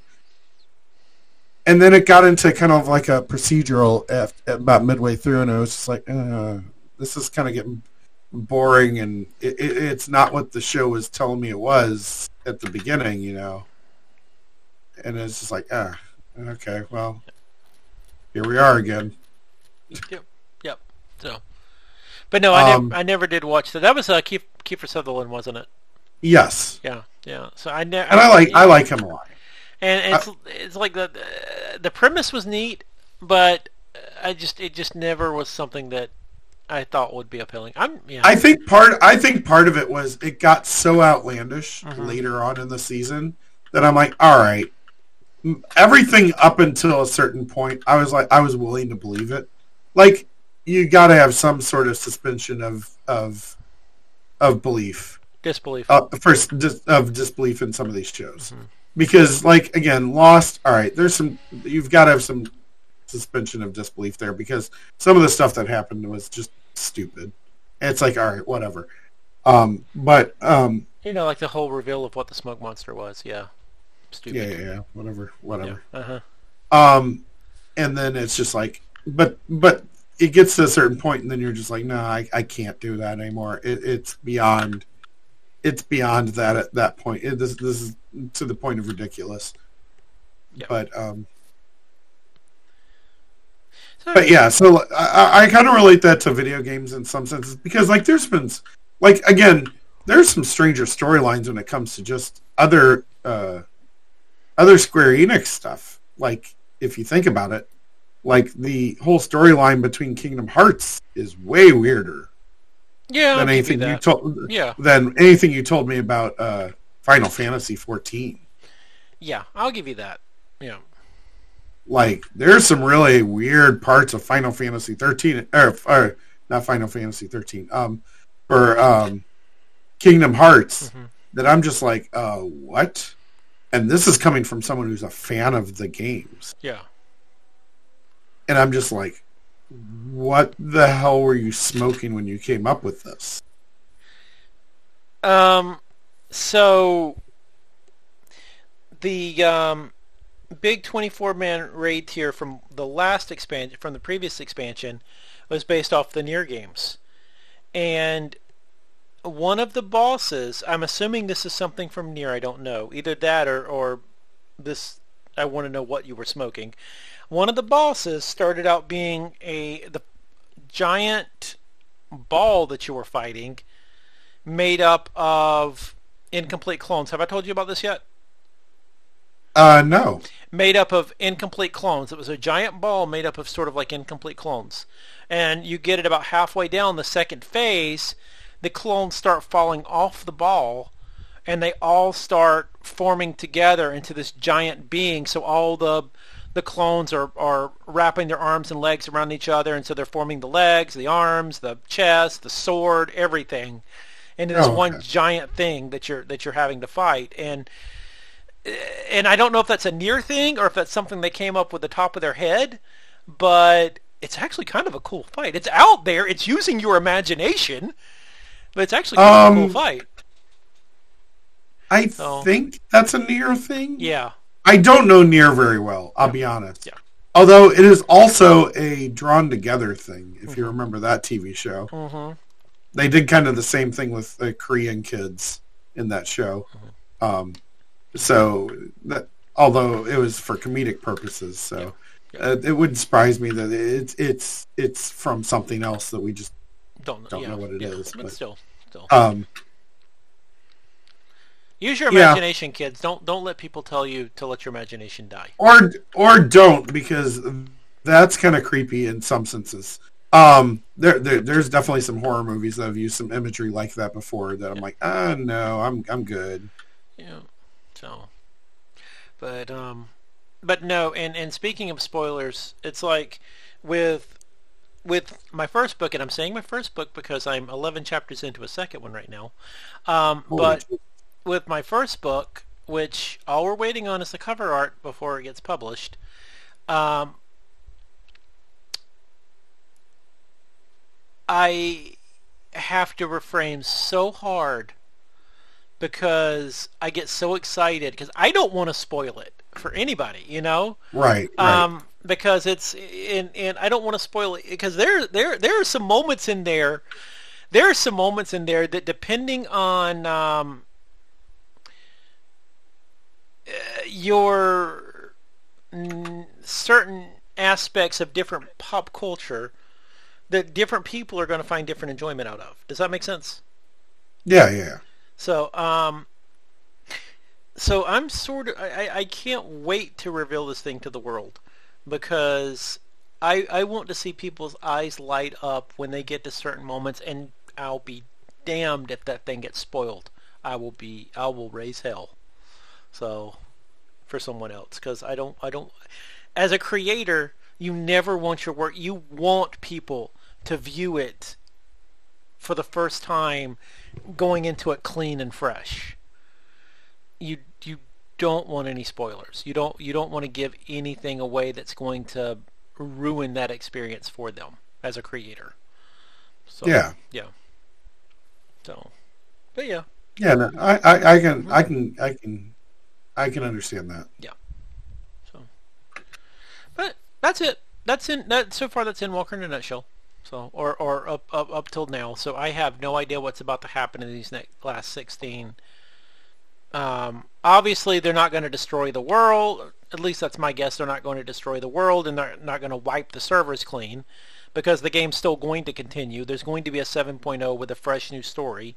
And then it got into kind of like a procedural at, at about midway through, and I was just like, uh, "This is kind of getting boring, and it, it, it's not what the show was telling me it was at the beginning, you know." And it's just like, ah, okay, well, here we are again. yep, yep. So, but no, I Um, never, I never did watch that. That was uh, Keith, Kiefer Sutherland, wasn't it? Yes, Yeah, yeah. So I never. and I like I like him a lot. And it's it's like the the premise was neat, but I just it just never was something that I thought would be appealing. I'm yeah. I think part I think part of it was it got so outlandish Mhm. later on in the season that I'm like, all right, everything up until a certain point, I was like, I was willing to believe it. Like you got to have some sort of suspension of of of belief, disbelief. uh, first dis- of disbelief in some of these shows, Mhm. Because like again, Lost. All right, there's some you've got to have some suspension of disbelief there because some of the stuff that happened was just stupid. And it's like, all right, whatever. Um, but um, you know, like the whole reveal of what the smoke monster was. Yeah, stupid. yeah, yeah, yeah, whatever, whatever. Uh huh. Um, and then it's just like, but but it gets to a certain point, and then you're just like, no, I, I can't do that anymore. It, it's beyond. It's beyond that at that point. It, this this is to the point of ridiculous. Yeah. But um, but yeah, so I, I kind of relate that to video games in some senses because like there's been like again there's some stranger storylines when it comes to just other uh, other Square Enix stuff. Like if you think about it, like the whole storyline between Kingdom Hearts is way weirder yeah, than anything you told Yeah, than anything you told me about uh, Final Fantasy 14. yeah, I'll give you that. Yeah, like there's some really weird parts of Final Fantasy 13 or, or not Final Fantasy 13 um or um Kingdom Hearts Mhm. that I'm just like uh what and this is coming from someone who's a fan of the games yeah. and I'm just like what the hell were you smoking when you came up with this Um, so the um, big 24 man raid tier from the last expansion, from the previous expansion, was based off the NieR games, and one of the bosses. I'm assuming this is something from NieR. I don't know either that or or this. I want to know what you were smoking. One of the bosses started out being a the giant ball that you were fighting made up of incomplete clones. Have I told you about this yet? uh no Made up of incomplete clones. It was a giant ball made up of sort of like incomplete clones. And you get it about halfway down the second phase, the clones start falling off the ball and they all start forming together into this giant being. So all the the clones are, are wrapping their arms and legs around each other and so they're forming the legs, the arms, the chest, the sword, everything into this Oh, one okay. giant thing that you're that you're having to fight. And and I don't know if that's a NieR thing or if that's something they came up with the top of their head, but it's actually kind of a cool fight. It's out there. It's using your imagination, but it's actually kind of a Um, cool fight. I So- think that's a NieR thing Yeah, I don't know NieR very well. I'll be honest. Yeah. Although it is also a drawn together thing, if you remember that TV show. hmm They did kind of the same thing with the Korean kids in that show. Um, so that although it was for comedic purposes, so Yeah. Uh, it wouldn't surprise me that it's it's it's from something else that we just don't Don't yeah, know what it yeah, is, but, but- still, still um, use your yeah. imagination, kids. Don't don't let people tell you to let your imagination die. or or don't because that's kind of creepy in some senses. Um, there, there there's definitely some horror movies that have used some imagery like that before that I'm like, ah, no, I'm I'm good. Yeah. So, but um, but no. And and speaking of spoilers, it's like with with my first book, and I'm saying my first book because I'm 11 chapters into a second one right now. Um, Holy but shit. With my first book, which all we're waiting on is the cover art before it gets published. Um, I have to refrain so hard because I get so excited because I don't want to spoil it for anybody, you know. right, right. Um, because it's and and I don't want to spoil it because there there there are some moments in there. There are some moments in there that depending on um, uh, your mm, certain aspects of different pop culture that different people are going to find different enjoyment out of. Does that make sense? yeah, yeah. So, um, so I'm sort of I, I- I can't wait to reveal this thing to the world because I I want to see people's eyes light up when they get to certain moments, and I'll be damned if that thing gets spoiled. I will be I will raise hell. So, for someone else because I don't I don't as a creator you never want your work you want people to view it for the first time going into it clean and fresh. You you don't want any spoilers. You don't you don't want to give anything away that's going to ruin that experience for them as a creator. So Yeah. yeah. So, but yeah, Yeah, no, I, I, I can, I can, I can, I can understand that. Yeah. So. But that's it. that's in that so far. That's Endwalker in a nutshell. So, or or up up up till now. So I have no idea what's about to happen in these next last sixteen. Um, obviously, they're not going to destroy the world. At least that's my guess. They're not going to destroy the world, and they're not going to wipe the servers clean, because the game's still going to continue. There's going to be a 7.0 with a fresh new story.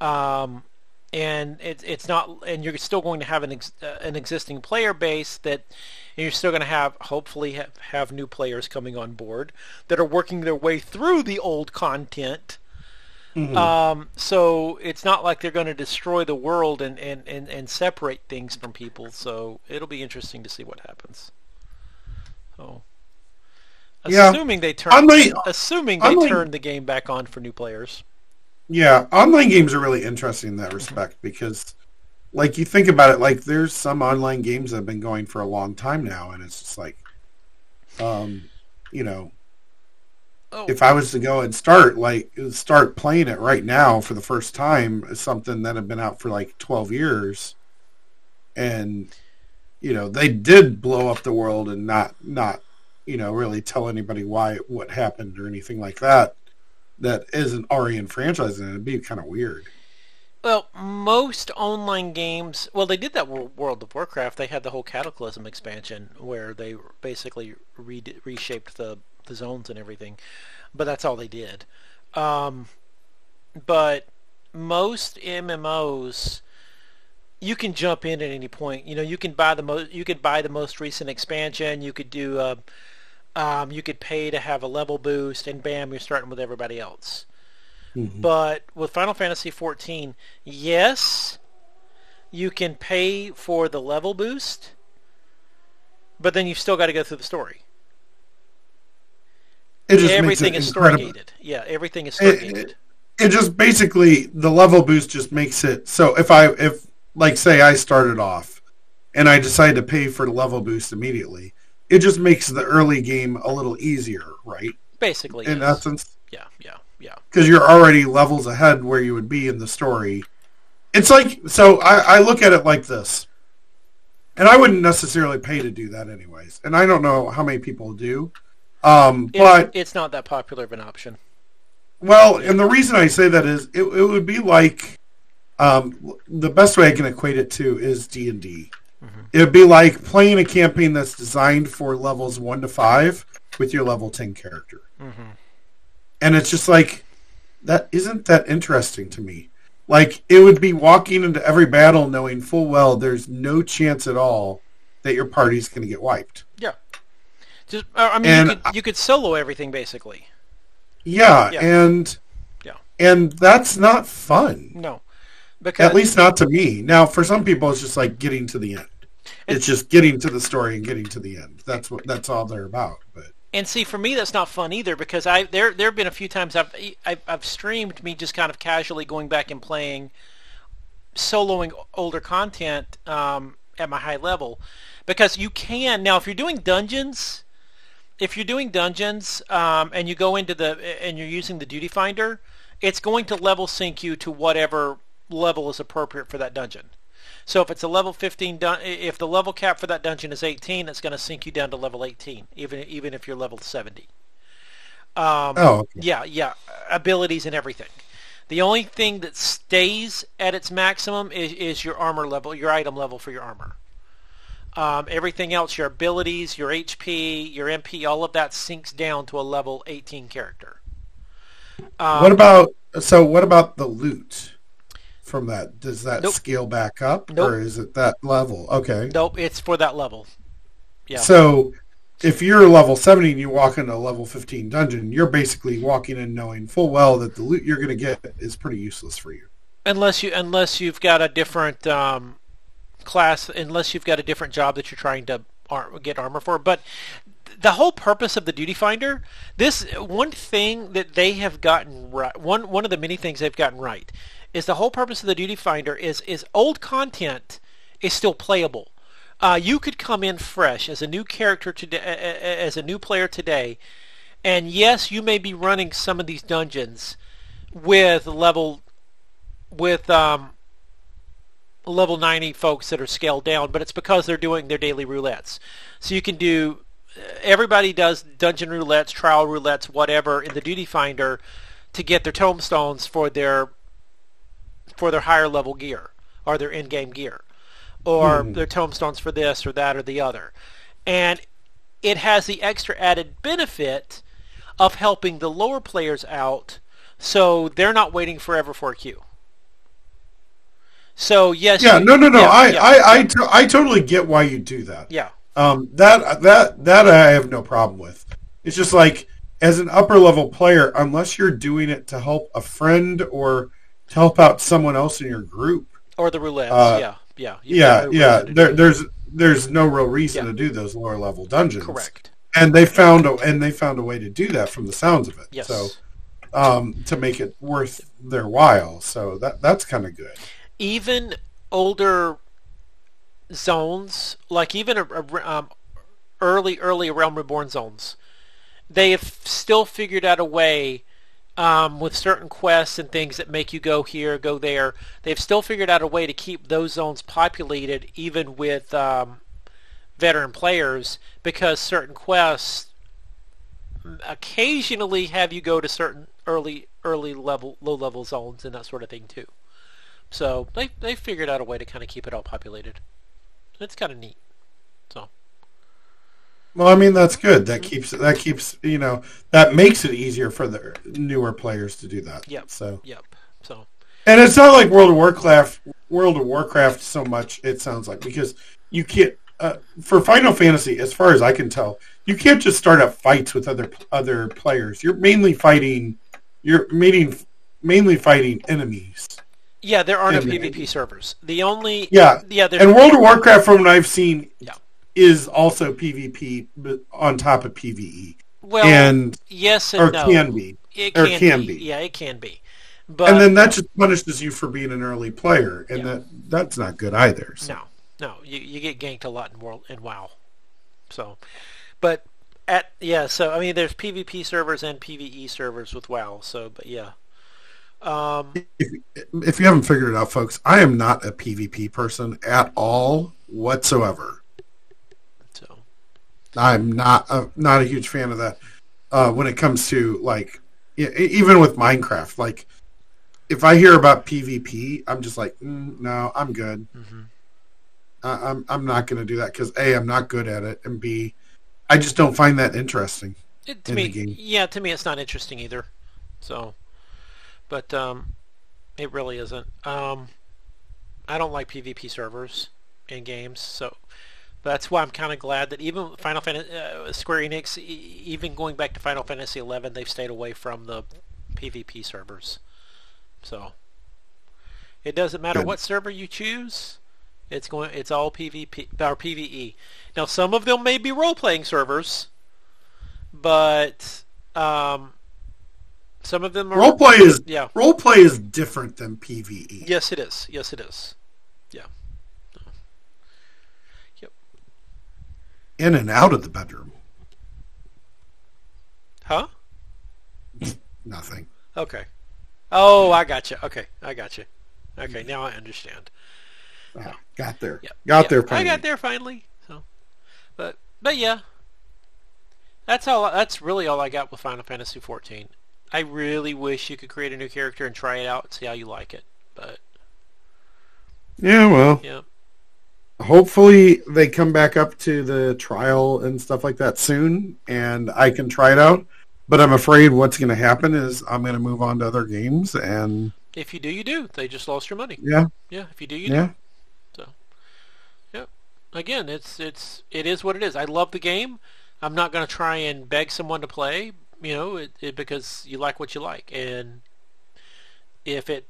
Um, and it's it's not and you're still going to have an ex, uh, an existing player base that you're still going to have hopefully have, have new players coming on board that are working their way through the old content mm-hmm. um, so it's not like they're going to destroy the world and, and, and, and separate things from people so it'll be interesting to see what happens so assuming yeah. they turn unlike, assuming they unlike, turn the game back on for new players yeah, online games are really interesting in that respect because, like, you think about it, like, there's some online games that have been going for a long time now, and it's just like, um, you know, oh. if I was to go and start, like, start playing it right now for the first time, something that had been out for like 12 years, and, you know, they did blow up the world and not, not, you know, really tell anybody why, what happened or anything like that that isn't already in franchise, and it'd be kind of weird. Well, most online games, well, they did that World of Warcraft. They had the whole Cataclysm expansion where they basically re- reshaped the, the zones and everything, but that's all they did. Um, but most MMOs, you can jump in at any point. You know, you can buy the most, you could buy the most recent expansion. You could do. Uh, um, you could pay to have a level boost, and bam, you're starting with everybody else. Mm-hmm. But with Final Fantasy XIV, yes, you can pay for the level boost, but then you've still got to go through the story. everything is story gated. Yeah, everything is story gated. It, it, it just basically the level boost just makes it so if I if like say I started off and I decided to pay for the level boost immediately, it just makes the early game a little easier, right? Basically, in yes. essence. Yeah, yeah, yeah. Because you're already levels ahead where you would be in the story. It's like so. I, I look at it like this, and I wouldn't necessarily pay to do that anyways. And I don't know how many people do, um, it, but it's not that popular of an option. Well, and the reason I say that is it, it would be like um, the best way I can equate it to is D and D. Mm-hmm. It would be like playing a campaign that's designed for levels one to five with your level ten character, mm-hmm. and it's just like that isn't that interesting to me. Like it would be walking into every battle knowing full well there's no chance at all that your party's going to get wiped. Yeah, just uh, I mean and, you, could, you could solo everything basically. Yeah, yeah, and yeah, and that's not fun. No, because at least not to me. Now, for some people, it's just like getting to the end. It's just getting to the story and getting to the end. That's what that's all they're about. But and see, for me, that's not fun either because I there there have been a few times I've I've, I've streamed me just kind of casually going back and playing, soloing older content um, at my high level, because you can now if you're doing dungeons. If you're doing dungeons um, and you go into the and you're using the duty finder, it's going to level sync you to whatever level is appropriate for that dungeon. So if it's a level 15, dun- if the level cap for that dungeon is 18, it's going to sync you down to level 18, even even if you're level 70. Um, oh, okay. yeah, yeah, abilities and everything. The only thing that stays at its maximum is, is your armor level, your item level for your armor. Um, everything else, your abilities, your HP, your MP, all of that sinks down to a level 18 character. Um, what about so? What about the loot? From that? Does that nope. scale back up, nope. or is it that level? Okay. Nope, it's for that level. Yeah. So, if you're level 70 and you walk into a level 15 dungeon, you're basically walking in knowing full well that the loot you're going to get is pretty useless for you. Unless you unless you've got a different um, class, unless you've got a different job that you're trying to ar- get armor for, but the whole purpose of the duty finder this one thing that they have gotten right one one of the many things they've gotten right is the whole purpose of the duty finder is is old content is still playable. Uh, you could come in fresh as a new character today, as a new player today, and yes, you may be running some of these dungeons with level with um, level 90 folks that are scaled down, but it's because they're doing their daily roulettes. So you can do everybody does dungeon roulettes, trial roulettes, whatever in the duty finder to get their tombstones for their for their higher level gear or their in-game gear or their tombstones for this or that or the other. And it has the extra added benefit of helping the lower players out so they're not waiting forever for a queue. So yes, Yeah, you- no, no, no. yeah, I, yeah, I, I, to- I totally get why you do that. yeah, Um, that, that, that I have no problem with. It's just like as an upper level player, unless you're doing it to help a friend or help out someone else in your group, or the roulettes. Uh, yeah, yeah, You've yeah, no yeah, there, there's there's no real reason Yeah. to do those lower level dungeons. correct. And they found a and they found a way to do that from the sounds of it. Yes. So um, to make it worth their while. So that that's kind of good. even older zones, like even a, a- um, early, early Realm Reborn zones, they have still figured out a way um, with certain quests and things that make you go here, go there. They've still figured out a way to keep those zones populated, even with um, veteran players, because certain quests occasionally have you go to certain early, early level, low level zones and that sort of thing too. So they they figured out a way to kind of keep it all populated. It's kind of neat. Well, I mean that's good. That keeps that keeps you know that makes it easier for the newer players to do that. Yep. So yep. So and it's not like World of Warcraft. World of Warcraft so much. It sounds like because you can't uh, for Final Fantasy, as far as I can tell, you can't just start up fights with other other players. You're mainly fighting. You're mainly mainly fighting enemies. yeah, there are no Yeah, man. PvP servers. The only Yeah, yeah and World of Warcraft, from what I've seen, Yeah. Is also PvP on top of PVE, well and yes or no. can be. It or can, can be. be. Yeah, it can be. But and then that just punishes you for being an early player, and Yeah. that that's not good either. So. no, no, you you get ganked a lot in world in WoW. So, but at yeah, so I mean, there's PvP servers and PvE servers with WoW. So, but yeah. Um, If, if you haven't figured it out, folks, I am not a PvP person at all whatsoever. I'm not a, not a huge fan of that. Uh, when it comes to like, even with Minecraft, like if I hear about PvP, I'm just like, mm, no, I'm good. mhm. I, I'm I'm not going to do that because a I'm not good at it, and b I just don't find that interesting. It, to in me, yeah, to me, it's not interesting either. So, but um, it really isn't. Um, I don't like PvP servers in games, so that's why I'm kind of glad that even Final Fantasy, uh, Square Enix, e- even going back to Final Fantasy XI, they've stayed away from the PvP servers. So, it doesn't matter Good. what server you choose. It's going. It's all PvP or PVE. Now, some of them may be role-playing servers but um, some of them are Roleplay is yeah. roleplay is different than PVE. Yes, it is. Yes, it is. Yeah. In and out of the bedroom, Huh? nothing. Okay. Oh, I got you. Okay, I got you. Okay, now I understand. Ah, got there. Yeah. Got yeah. there. I got there finally. So, but but yeah, that's all. That's really all I got with Final Fantasy 14. I really wish you could create a new character and try it out and see how you like it. But Yeah, well, yeah, hopefully they come back up to the trial and stuff like that soon, and I can try it out. But I'm afraid what's going to happen is I'm going to move on to other games, and if you do, you do. They just lost your money. yeah, Yeah, if you do, you do. yeah, So, yep. Again, it's it's it is what it is. I love the game. I'm not going to try and beg someone to play, you know, it, it, because you like what you like. And if it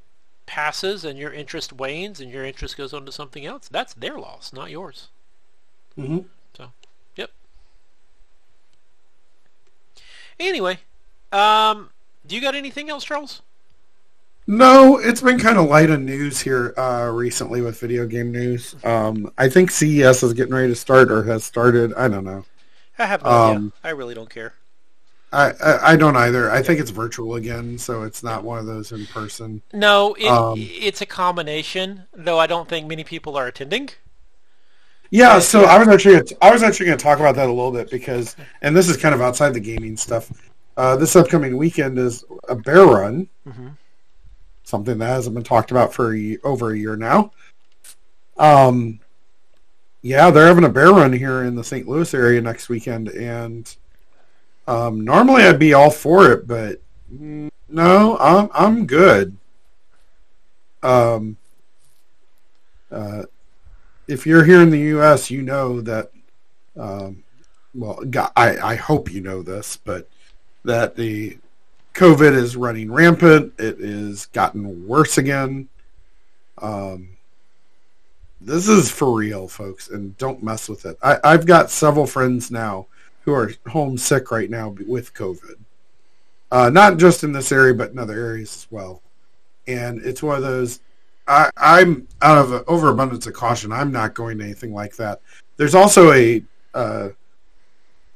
passes and your interest wanes and your interest goes on to something else, that's their loss, not yours. hmm So, yep. Anyway, um, do you got anything else, Charles? No, it's been kind of light on news here uh, recently with video game news. Um, I think CES is getting ready to start or has started. I don't know. I have no idea. Um, I really don't care. I, I, I don't either. I think it's virtual again, so it's not one of those in person. No, it, um, it's a combination, though I don't think many people are attending. Yeah, so I was actually gonna, I was actually going to talk about that a little bit because, and this is kind of outside the gaming stuff. Uh, this upcoming weekend is a bear run, Mhm. something that hasn't been talked about for a, over a year now. Um, yeah, they're having a bear run here in the St. Louis area next weekend, and um, normally I'd be all for it, but no, I'm I'm good. Um, uh, if you're here in the U.S., you know that. Um, well, I I hope you know this, but that the COVID is running rampant. It is gotten worse again. Um, this is for real, folks, and don't mess with it. I, I've got several friends now who are homesick right now with COVID. Uh, not just in this area, but in other areas as well. And it's one of those. I, I'm out of overabundance of caution. I'm not going to anything like that. There's also a, uh,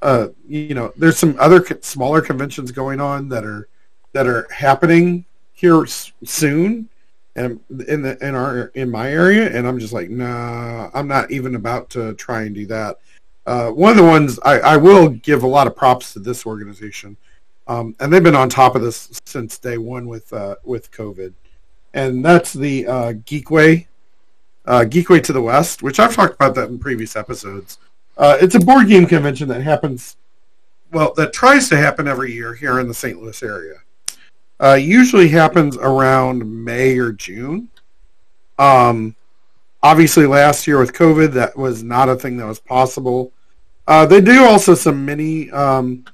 uh, you know, there's some other co- smaller conventions going on that are that are happening here s- soon, and in the in our in my area, and I'm just like, nah, I'm not even about to try and do that. Uh, one of the ones I, I will give a lot of props to this organization, um, and they've been on top of this since day one with uh, with COVID, and that's the uh, Geekway, uh, Geekway to the West, which I've talked about that in previous episodes. Uh, it's a board game convention that happens, well, that tries to happen every year here in the St. Louis area. Uh, usually happens around May or June. Um, obviously, last year with COVID, that was not a thing that was possible. Uh, they do also some mini, um,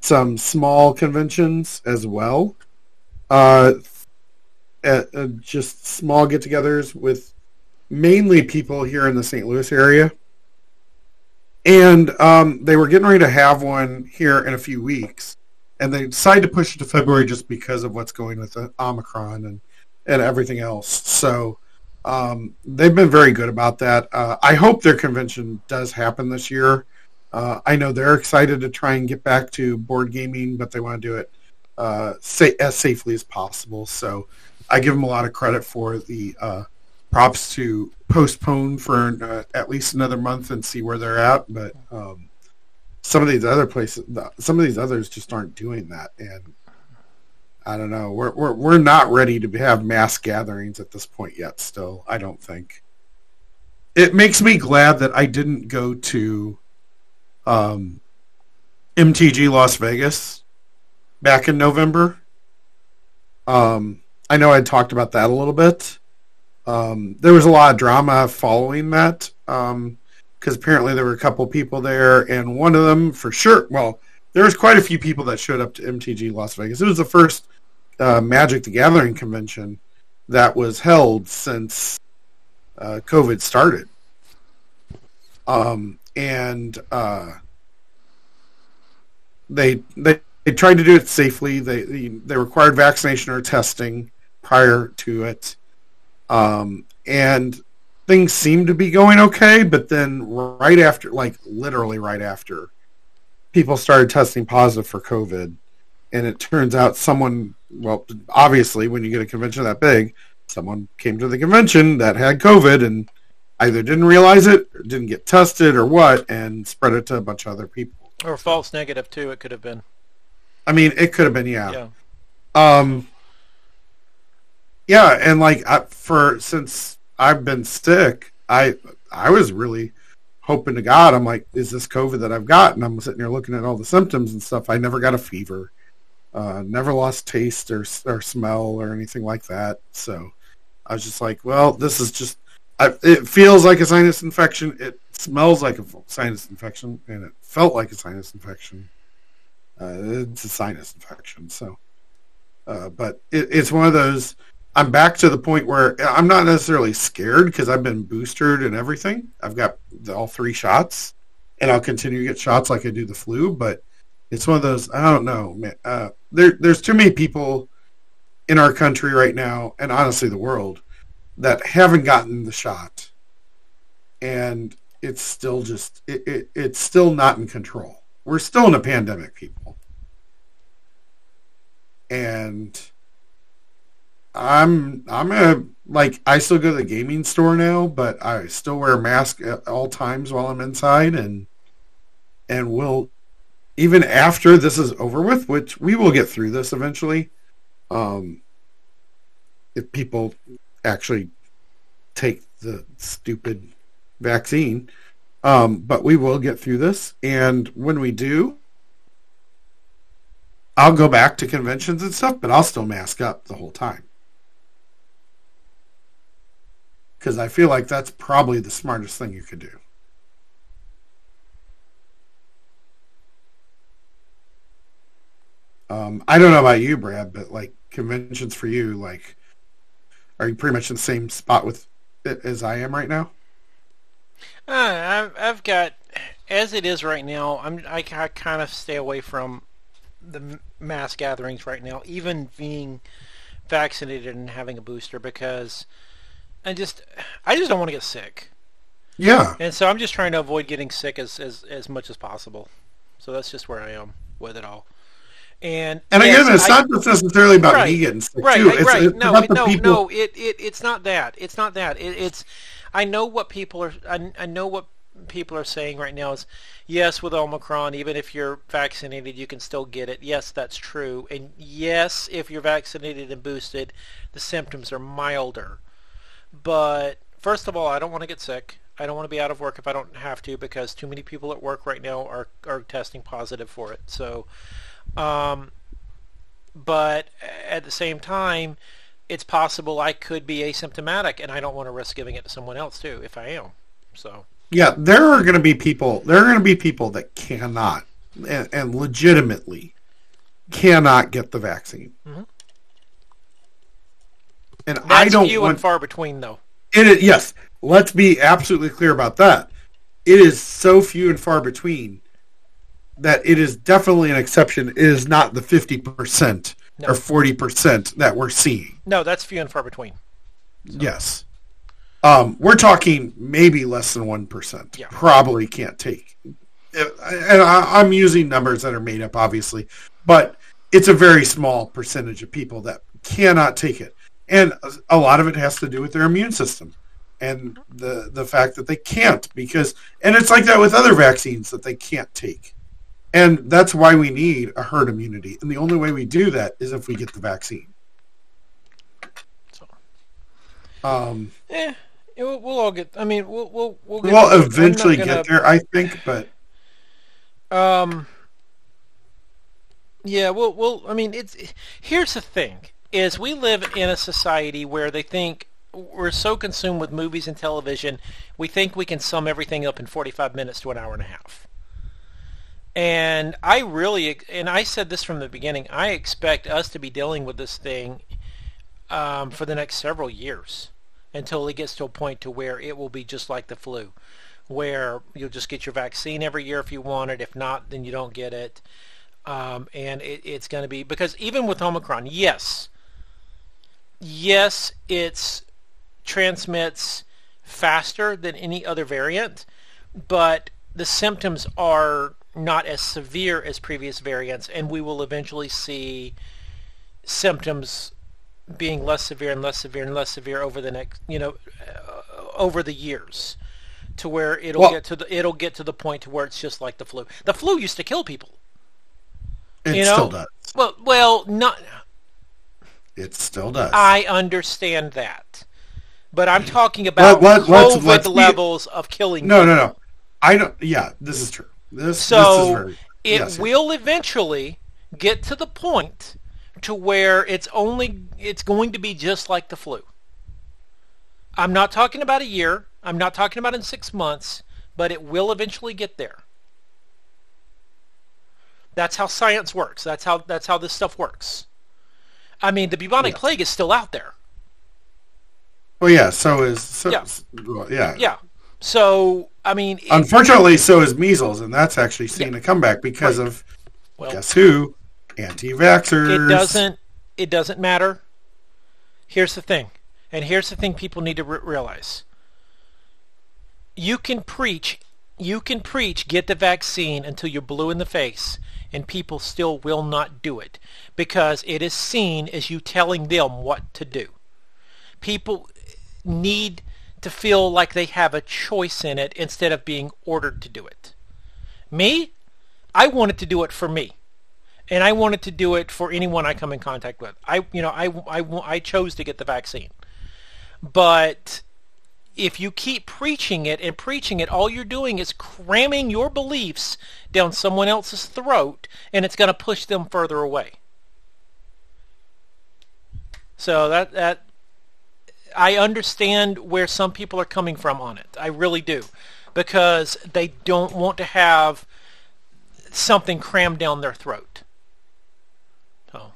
some small conventions as well. Uh, at, uh, just small get-togethers with mainly people here in the St. Louis area. And um, they were getting ready to have one here in a few weeks, and they decided to push it to February just because of what's going with Omicron and and everything else. So um, they've been very good about that. Uh, I hope their convention does happen this year. Uh, I know they're excited to try and get back to board gaming, but they want to do it uh, sa- as safely as possible. So I give them a lot of credit for the uh, props to postpone for uh, at least another month and see where they're at. But um, some of these other places, some of these others just aren't doing that, and I don't know. We're we're we're not ready to have mass gatherings at this point yet. Still, I don't think. It makes me glad that I didn't go to um, MTG Las Vegas back in November. Um, I know I talked about that a little bit. Um, there was a lot of drama following that because apparently there were a couple people there, and one of them for sure. Well, there was quite a few people that showed up to MTG Las Vegas. It was the first uh, Magic the Gathering convention that was held since uh, COVID started. Um, and uh, they they they tried to do it safely. They they, required vaccination or testing prior to it, um, and things seemed to be going okay. But then right after, like literally right after, people started testing positive for COVID, and it turns out someone well, obviously when you get a convention that big, someone came to the convention that had COVID and either didn't realize it or didn't get tested or what and spread it to a bunch of other people. Or false negative too. It could have been. I mean, it could have been yeah. Yeah. Um yeah, and like I, for since I've been sick, I I was really hoping to God, I'm like, is this COVID that I've got? And I'm sitting here looking at all the symptoms and stuff. I never got a fever, uh, never lost taste or or smell or anything like that. So I was just like, well, this is just. I, it feels like a sinus infection. It smells like a sinus infection, and it felt like a sinus infection. Uh, it's a sinus infection, so. Uh, but it, it's one of those. I'm back to the point where I'm not necessarily scared because I've been boosted and everything. I've got all three shots, and I'll continue to get shots like I do the flu. But it's one of those. I don't know, man. Uh, there, there's too many people in our country right now, and honestly, the world, that haven't gotten the shot, and it's still just it, it, it's still not in control. We're still in a pandemic, people, and I'm I'm a like I still go to the gaming store now, but I still wear a mask at all times while I'm inside, and and will even after this is over with, which we will get through this eventually. Um, if people actually take the stupid vaccine, um, but we will get through this, and when we do, I'll go back to conventions and stuff, but I'll still mask up the whole time. Because I feel like that's probably the smartest thing you could do. Um, I don't know about you, Brad, but like conventions for you, like, are you pretty much in the same spot with it as I am right now? Uh, I've, I've got, as it is right now, I'm I, I kind of stay away from the mass gatherings right now, even being vaccinated and having a booster, because I just I just don't want to get sick. Yeah. And so I'm just trying to avoid getting sick as, as, as much as possible. So that's just where I am with it all. And and yes, again, it's I, not just necessarily about right, me getting sick right, too. Right, it's, right. it's no, no, people. no. It, it it's not that. It's not that. It, it's I know what people are. I, I know what people are saying right now is yes with omicron even if you're vaccinated you can still get it yes that's true and yes if you're vaccinated and boosted the symptoms are milder but first of all i don't want to get sick i don't want to be out of work if i don't have to because too many people at work right now are are testing positive for it so um but at the same time it's possible i could be asymptomatic and i don't want to risk giving it to someone else too if i am so Yeah, there are going to be people. There are going to be people that cannot and, and legitimately cannot get the vaccine. Mhm. And that's I don't few want and far between though it. Is, yes, let's be absolutely clear about that. It is so few and far between that it is definitely an exception. It is not the fifty percent No. or forty percent that we're seeing. no that's few and far between Yes. Um, we're talking maybe less than 1%. Yeah. Probably can't take. And I, I'm using numbers that are made up, obviously, but it's a very small percentage of people that cannot take it. And a lot of it has to do with their immune system and the, the fact that they can't because, and it's like that with other vaccines that they can't take. And that's why we need a herd immunity. And the only way we do that is if we get the vaccine. so Um, eh, we'll, we'll all get i mean we'll we'll we'll, get we'll eventually gonna- get there, I think, but Um. Yeah, well, well, I mean, it's here's the thing: is we live in a society where they think we're so consumed with movies and television, we think we can sum everything up in 45 minutes to an hour and a half. And I really, and I said this from the beginning, I expect us to be dealing with this thing um, for the next several years until it gets to a point to where it will be just like the flu where you'll just get your vaccine every year if you want it. If not, then you don't get it. Um, and it, it's going to be because even with Omicron, yes, yes, it transmits faster than any other variant, but the symptoms are not as severe as previous variants, and we will eventually see symptoms being less severe and less severe and less severe over the next, you know, uh, over the years to where it'll Well- get to the it'll get to the point to where it's just like the flu. The flu used to kill people. it You know? still does. Well, well, not It still does. I understand that, but I'm talking about let- let's- COVID let's be- levels of killing. no, no, no. I don't. Yeah, this is true. This, this is So very. it yes, yes. will eventually get to the point to where it's only it's going to be just like the flu. I'm not talking about a year. I'm not talking about in six months, but it will eventually get there. That's how science works. That's how that's how this stuff works. I mean, the bubonic Yes. plague is still out there. Well, yeah. So is. So, Yeah. well, yeah. Yeah. So I mean, it- Unfortunately, so is measles, and that's actually seeing a comeback because of well, guess who? Anti-vaxxers. It doesn't. It doesn't matter. Here's the thing, and here's the thing people need to re- realize. You can preach, you can preach, get the vaccine until you're blue in the face. and people still will not do it because it is seen as you telling them what to do. People need to feel like they have a choice in it instead of being ordered to do it. Me, I wanted to do it for me. And I wanted to do it for anyone I come in contact with. I, you know, I, I, I chose to get the vaccine. But if you keep preaching it and preaching it, all you're doing is cramming your beliefs down someone else's throat, and it's going to push them further away. So that that I understand where some people are coming from on it. I really do, because they don't want to have something crammed down their throat. So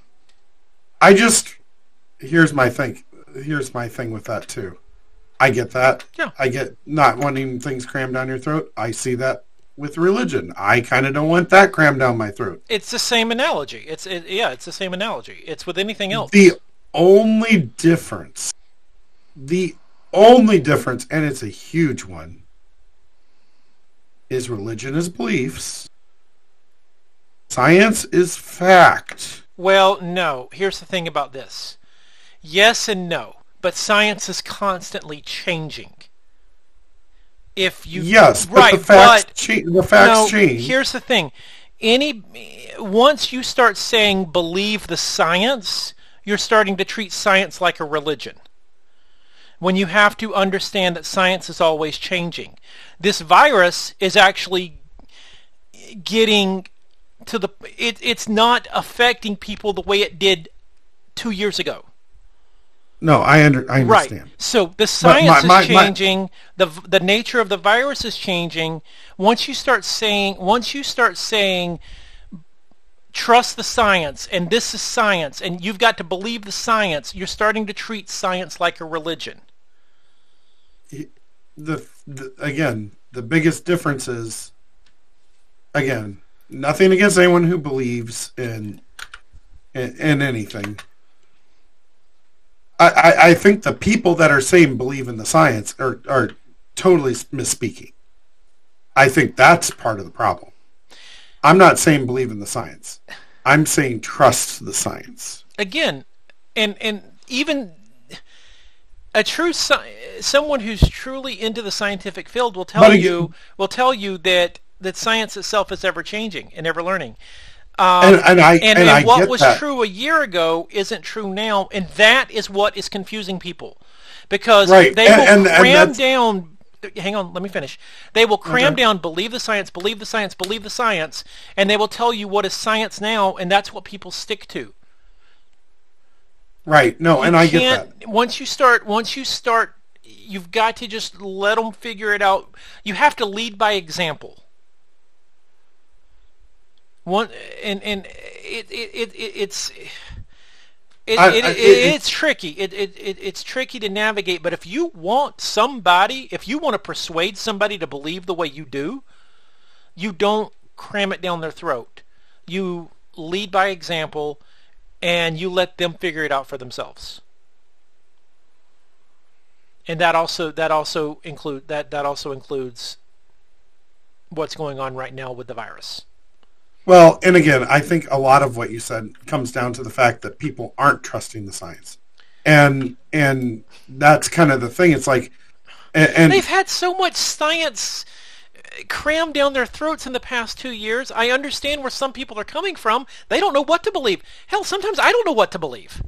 I just here's my thing. Here's my thing with that too. I get that. Yeah. I get not wanting things crammed down your throat. I see that with religion. I kind of don't want that crammed down my throat. it's the same analogy. It's it, yeah, it's the same analogy. It's with anything else. The only difference, the only difference, and it's a huge one, is religion is beliefs. Science is fact. Well, no. Here's the thing about this. Yes and no, but science is constantly changing. If you Yes, right, but the facts, but cha- the facts no, change. here's the thing. Any once you start saying believe the science, you're starting to treat science like a religion. When you have to understand that science is always changing. This virus is actually getting to the it, it's not affecting people the way it did 2 years ago. no, I under, I understand. Right. So the science my- is my- changing. the The nature of the virus is changing. Once you start saying, once you start saying, trust the science, and this is science, and you've got to believe the science. You're starting to treat science like a religion. The, the again the biggest difference is again nothing against anyone who believes in in, in anything. I, I, I think the people that are saying believe in the science are, are totally misspeaking. I think that's part of the problem. I'm not saying believe in the science. I'm saying trust the science. Again, and and even a true sci- someone who's truly into the scientific field will tell But you will tell you that that science itself is ever changing and ever learning. Um, And- and I- and, and I what was that. true a year ago isn't true now, and that is what is confusing people because Right, they will cram down. Hang on, let me finish. They will cram Okay. down, believe the science, believe the science, believe the science, and they will tell you what is science now, and that's what people stick to. Right no and i get that Once you start, once you start, you've got to just let them figure it out. You have to lead by example. One and and it it, it, it it's. It, I- it, I- it, it- it's tricky. It, it, it, it's tricky to navigate. But if you want somebody, if you want to persuade somebody to believe the way you do, you don't cram it down their throat. You lead by example, and you let them figure it out for themselves. And that also that also include that that also includes what's going on right now with the virus. Well, and again, I think a lot of what you said comes down to the fact that people aren't trusting the science, and and that's kind of the thing. It's like, and, and They've had so much science crammed down their throats in the past two years. I understand where some people are coming from. They don't know what to believe. Hell, sometimes I don't know what to believe.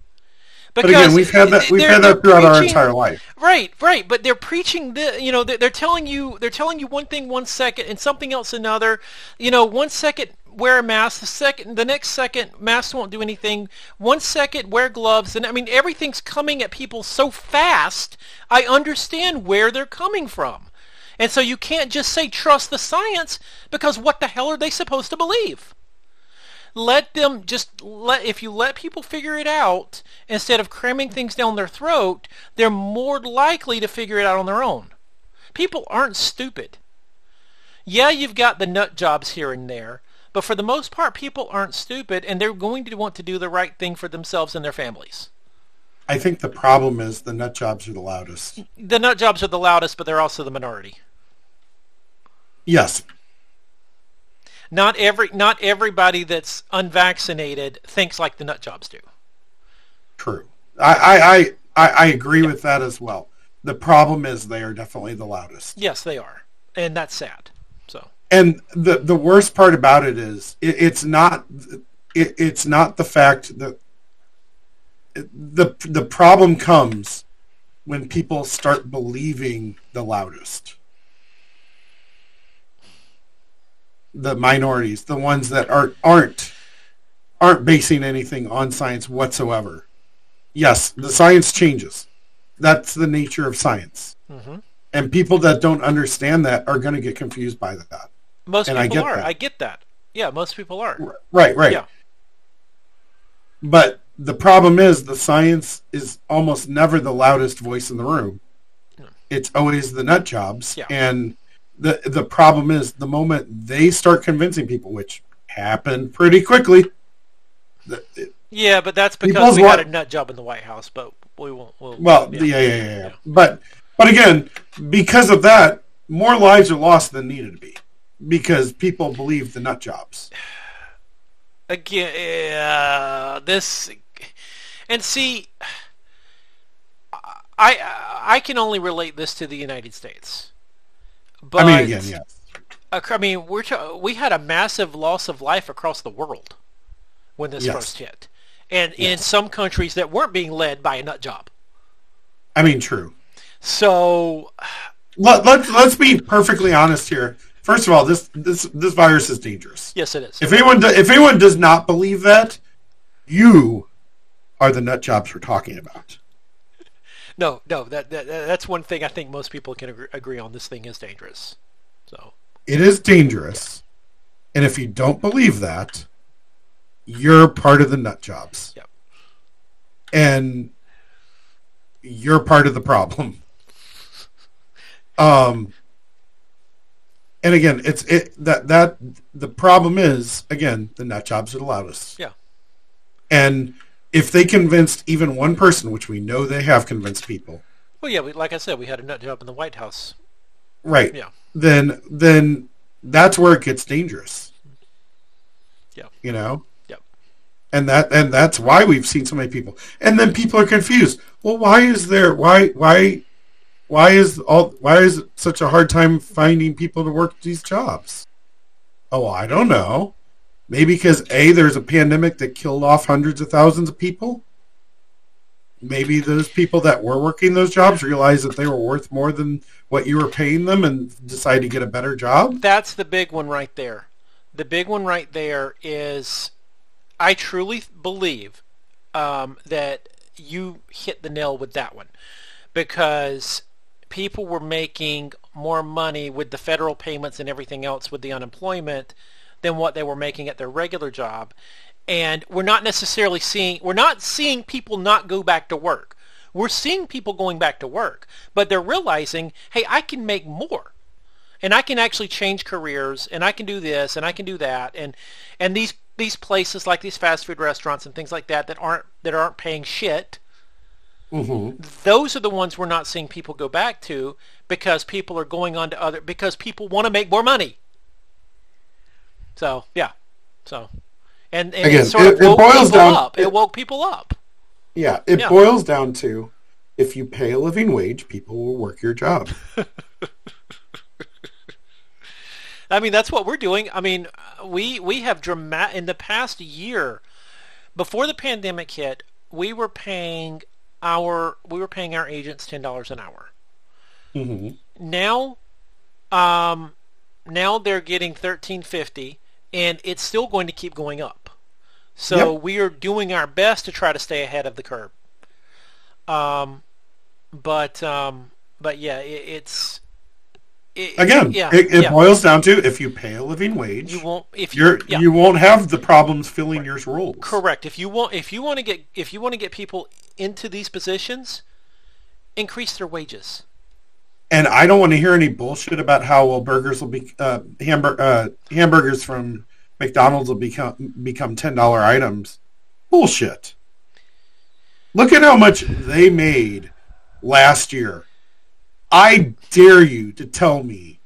but again, we've had that we've had that throughout our entire life. Right, right, but they're preaching the, you know, they're, they're telling you, they're telling you one thing one second and something else another. You know, one second wear a mask, the second, the next second masks won't do anything. One second wear gloves, and I mean everything's coming at people so fast. I understand where they're coming from, and so you can't just say trust the science because what the hell are they supposed to believe? let them just let if you let people figure it out instead of cramming things down their throat they're more likely to figure it out on their own people aren't stupid yeah you've got the nut jobs here and there but for the most part people aren't stupid and they're going to want to do the right thing for themselves and their families I think the problem is the nut jobs are the loudest. the nut jobs are the loudest but they're also the minority Yes, not every not everybody that's unvaccinated thinks like the nut jobs do. True. I I I, I agree with that as well. The problem is they are definitely the loudest. Yes, they are, and that's sad. So. And the the worst part about it is it, it's not it, it's not the fact that the the problem comes when people start believing the loudest. The minorities, the ones that aren't aren't aren't basing anything on science whatsoever. Yes, the science changes. That's the nature of science. Mm-hmm. And people that don't understand that are going to get confused by that. Most and people I get are. That. I get that. Yeah, most people are. Right, right. Yeah. But the problem is the science is almost never the loudest voice in the room. It's always the nut jobs. Yeah. And the the problem is the moment they start convincing people, which happened pretty quickly. The, it, Yeah, but that's because we wa- had a nut job in the White House, but we won't. We'll, well, yeah. Yeah, yeah, yeah, yeah. But but again, because of that, more lives are lost than needed to be. Because people believe the nut jobs. again uh, this and see I I can only relate this to the United States. But I mean, again, yes. uh, I mean, we're t- we had a massive loss of life across the world when this Yes. first hit, and in some countries that weren't being led by a nut job. I mean, true. So Let, let's let's be perfectly honest here. First of all, this this this virus is dangerous. yes, it is. If anyone do, if anyone does not believe that, you are the nut jobs we're talking about. No, no, that, that that's one thing I think most people can agree, agree on. This thing is dangerous. So It is dangerous, and if you don't believe that, you're part of the nut jobs, Yep. and you're part of the problem. Um, and again, it's it that that the problem is again the nut jobs are the loudest. yeah, And if they convinced even one person, which we know they have convinced people, well, yeah, we, like I said, we had a nut job in the White House. right? Yeah, Then then that's where it gets dangerous. yeah, You know? Yep. And that and that's why we've seen so many people. And then people are confused. Well, why is there why why why is all why is it such a hard time finding people to work these jobs? Oh, I don't know. Maybe because A, there's a pandemic that killed off hundreds of thousands of people. Maybe those people that were working those jobs realized that they were worth more than what you were paying them and decided to get a better job. that's the big one right there. The big one right there is, I truly believe um, that you hit the nail with that one, because people were making more money with the federal payments and everything else with the unemployment than what they were making at their regular job. And we're not necessarily seeing we're not seeing people not go back to work. We're seeing people going back to work, but they're realizing, "Hey, I can make more." And I can actually change careers and I can do this and I can do that and and these these places like these fast food restaurants and things like that that aren't that aren't paying shit Mm-hmm. those are the ones we're not seeing people go back to because people are going on to other because people want to make more money. So yeah, so and, and Again, it sort it- of it woke boils people down- up. It, it- woke people up. Yeah, it Yeah. boils down to if you pay a living wage, people will work your job. I mean, that's what we're doing. I mean, we we have dramatic in the past year before the pandemic hit, we were paying our we were paying our agents ten dollars an hour. hmm now um now they're getting 1350 and it's still going to keep going up so Yep. we are doing our best to try to stay ahead of the curve um but um but yeah it, it's it, Again, yeah it, it yeah. boils down to if you pay a living wage, you won't if you're yeah. you won't have the problems filling your roles. correct if you want if you want to get if you want to get people into these positions increase their wages And I don't want to hear any bullshit about how well burgers will be uh, hamburg- uh, hamburgers from McDonald's will become become ten dollar items. Bullshit. Look at how much they made last year. I dare you to tell me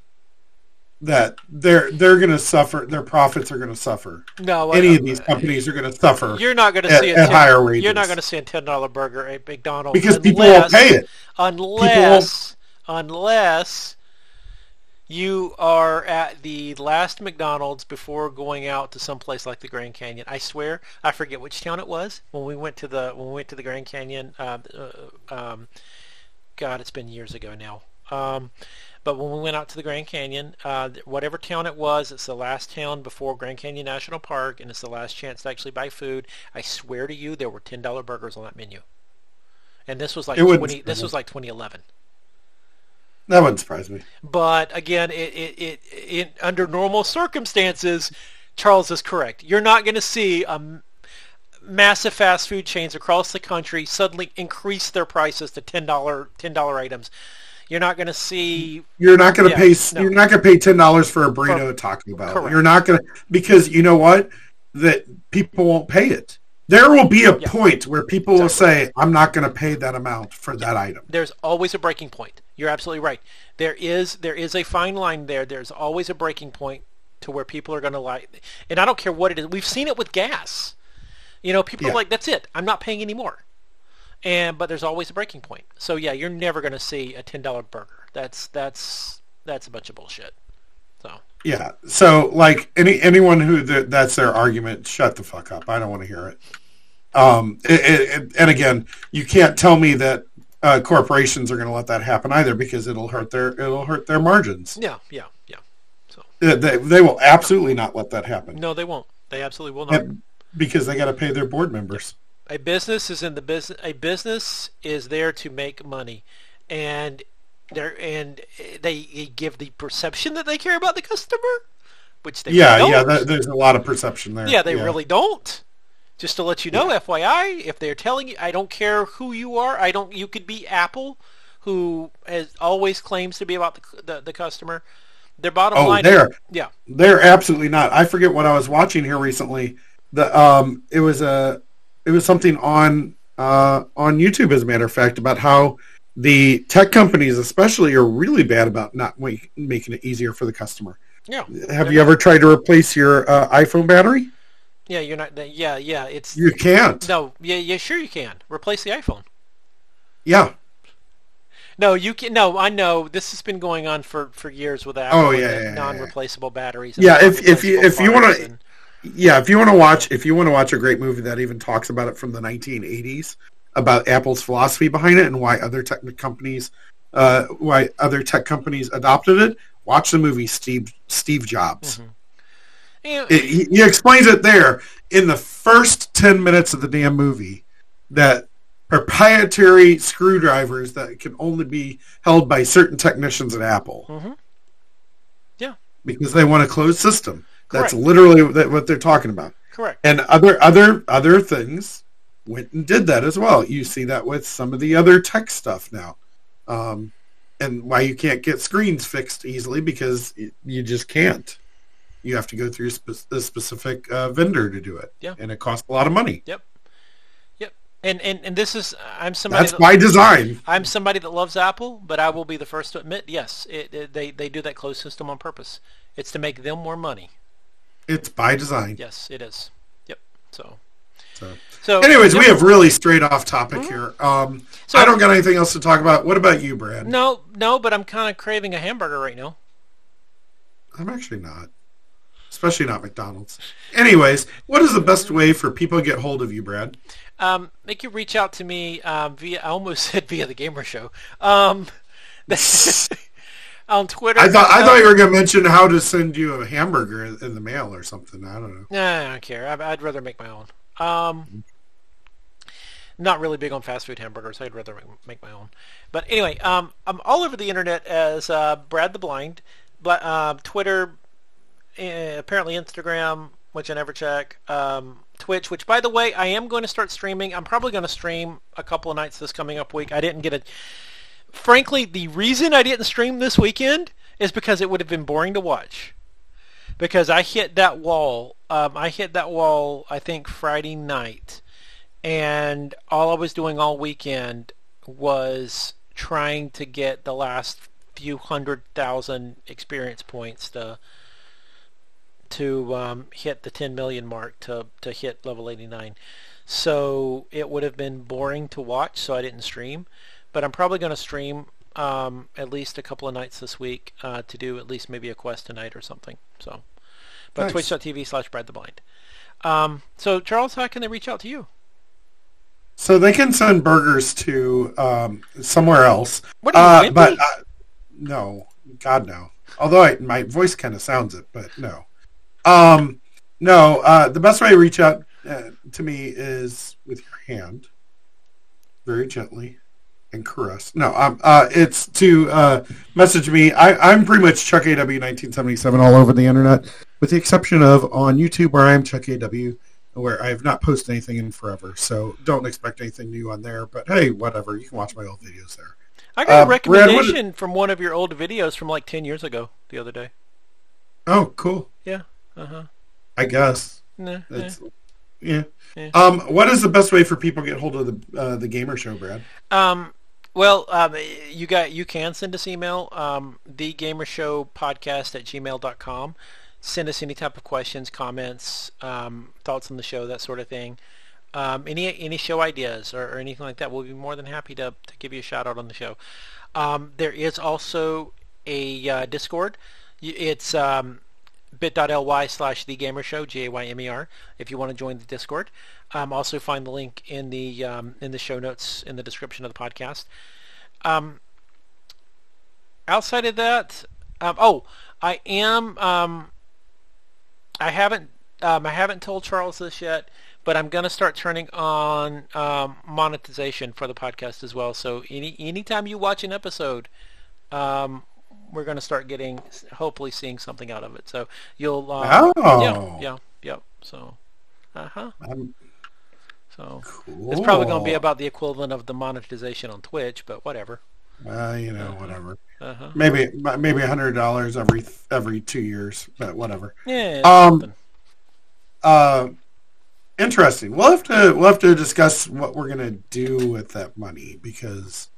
that they're they're going to suffer. Their profits are going to suffer. No, Any of these companies are going to suffer You're not going to see a at 10 higher wages You're not going to see a ten dollar burger at McDonald's because unless, people won't pay it. unless unless you are at the last McDonald's before going out to some place like the Grand Canyon. I swear, I forget which town it was when we went to the when we went to the Grand Canyon. Uh, uh, um, God, it's been years ago now. Um, but when we went out to the Grand Canyon, uh, whatever town it was, it's the last town before Grand Canyon National Park, and it's the last chance to actually buy food. I swear to you, there were ten dollar burgers on that menu. And this was like It wouldn't twenty. This was like 2011. That wouldn't surprise me. But again, it, it, it, it under normal circumstances, Charles is correct. You're not going to see a m- massive fast food chains across the country suddenly increase their prices to ten dollar ten dollar items. You're not going to see You're not going to Yeah, pay. no. You're not going to pay ten dollars for a burrito at Taco Bell. You're not going to because you know what? That people won't pay it. There will be a Yeah. point where people will say, "I'm not going to pay that amount for that item." there's always a breaking point. You're absolutely right. There is there is a fine line there. There's always a breaking point to where people are going to like, and I don't care what it is. We've seen it with gas. You know, people Yeah. are like, "That's it. I'm not paying anymore." And but there's always a breaking point. So yeah, you're never going to see a ten dollar burger. That's that's that's a bunch of bullshit. So Yeah. So, like any anyone who th- that's their argument, shut the fuck up. I don't want to hear it. Um, it, it, it- and again, you can't tell me that uh, corporations are going to let that happen either because it'll hurt their it'll hurt their margins. yeah, yeah, yeah. So Uh, They, they will absolutely not let that happen no, they won't. They absolutely will not. And- because they got to pay their board members. a business is in the business a business is there to make money and they and they give the perception that they care about the customer which they Yeah, don't. yeah. That, there's a lot of perception there. yeah they really don't just to let you know fyi if they're telling you i don't care who you are i don't you could be apple who has always claims to be about the the, the customer their bottom Oh, line there. yeah They're absolutely not. I forget what I was watching here recently. The um, it was a, it was something on uh on YouTube as a matter of fact about how the tech companies especially are really bad about not ma- making it easier for the customer. yeah Have you ever tried to replace your uh, iPhone battery? Yeah you're not yeah yeah it's You can't. no yeah yeah sure you can replace the iphone Yeah. No, you can. No, I know this has been going on for, for years with Apple. Oh, yeah, yeah, yeah, yeah. non-replaceable batteries. Yeah, if- if you- if you wanna- Yeah, if you want to watch, if you want to watch a great movie that even talks about it from the 1980s about Apple's philosophy behind it and why other tech companies, uh, why other tech companies adopted it, watch the movie Steve Steve Jobs. Yeah, It, he, he explains it there in the first 10 minutes of the damn movie that proprietary screwdrivers that can only be held by certain technicians at Apple Mhm. Yeah, because they want a closed system. That's Correct. literally what what they're talking about. correct. and other other other things went and did that as well. You see that with some of the other tech stuff now, um, and why you can't get screens fixed easily because you just can't. You have to go through spe- a specific uh, vendor to do it, Yeah. and it costs a lot of money. Yep, yep. And and and this is I'm somebody. That's that, by design. I'm somebody that loves Apple, but I will be the first to admit, yes, it, it, they they do that closed system on purpose. It's to make them more money. It's by design. Yes, it is. Yep. So So. so. Anyways, we have really strayed off topic here. Um, So- I don't got anything else to talk about. What about you, Brad? No, no, but I'm kind of craving a hamburger right now. I'm actually not. Especially not McDonald's. Anyways, what is the best way for people to get hold of you, Brad? Um, they can reach out to me um, via. I almost said via the gaymer show. Um, on Twitter. I thought I thought you were going to mention how to send you a hamburger in the mail or something. I don't know. Nah, I don't care. I, I'd rather make my own. Um, not really big on fast food hamburgers. I'd rather make, make my own. But anyway, um, I'm all over the internet as uh, Brad the Blind, but uh, Twitter, uh, apparently Instagram, which I never check, um, Twitch, which by the way, I am going to start streaming. I'm probably going to stream a couple of nights this coming up week. I didn't get a. Frankly, the reason I didn't stream this weekend is because it would have been boring to watch because I hit that wall. Um, I hit that wall. I think Friday night, and all I was doing all weekend was trying to get the last few hundred thousand experience points to to um, hit the 10 million mark to to hit level 89. So it would have been boring to watch, so I didn't stream. But I'm probably going to stream um, at least a couple of nights this week uh, to do at least maybe a quest tonight or something. So, but Nice. twitch.tv slash Brad the Blind. Um, so Charles, how can they reach out to you? So they can send burgers to um, somewhere else. What are you, Uh, but uh, no, God no. Although I, my voice kind of sounds it, but no. Um, no, uh, the best way to reach out uh, to me is with your hand, very gently, and caress. No, um, uh, it's to uh, message me. I, I'm pretty much Chuck AW 1977 all over the internet, with the exception of on YouTube where I'm Chuck AW, where I have not posted anything in forever. So don't expect anything new on there. But hey, whatever. You can watch my old videos there. I got uh, a Brad, what- recommendation from one of your old videos from like 10 years ago the other day. Oh, cool. Yeah. Uh-huh. I guess. Nah, yeah. Yeah. Um, what is the best way for people to get hold of the uh, the gaymer show, Brad? Um, well, um, you got you can send us email, um, thegaymershowpodcast at gmail.com. Send us any type of questions, comments, um, thoughts on the show, that sort of thing. Um, any any show ideas or, or anything like that, we'll be more than happy to, to give you a shout out on the show. Um, there is also a uh, Discord. It's um, bit.ly slash the gaymer show g-a-y-m-e-r if you want to join the discord. Um, also find the link in the um, in the show notes in the description of the podcast. Um, outside of that um, oh i am um, i haven't um, i haven't told charles this yet but i'm going to start turning on monetization for the podcast as well. So any anytime you watch an episode um, we're going to start getting hopefully seeing something out of it so you'll uh, Oh. yeah yeah yeah so uh-huh Um, so cool. it's probably going to be about the equivalent of the monetization on twitch but whatever Uh, you know, whatever. uh-huh Maybe maybe a hundred dollars every every two years, but whatever. yeah Um, something. Uh, interesting. We'll have to we'll have to discuss what we're gonna do with that money because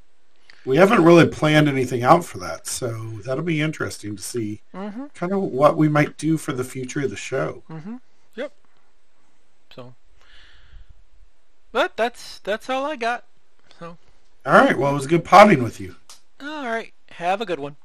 we haven't really planned anything out for that. So that'll be interesting to see mm-hmm kind of what we might do for the future of the show. mm-hmm yep so but that's that's all i got so All right. Well, it was good potting with you. all right have a good one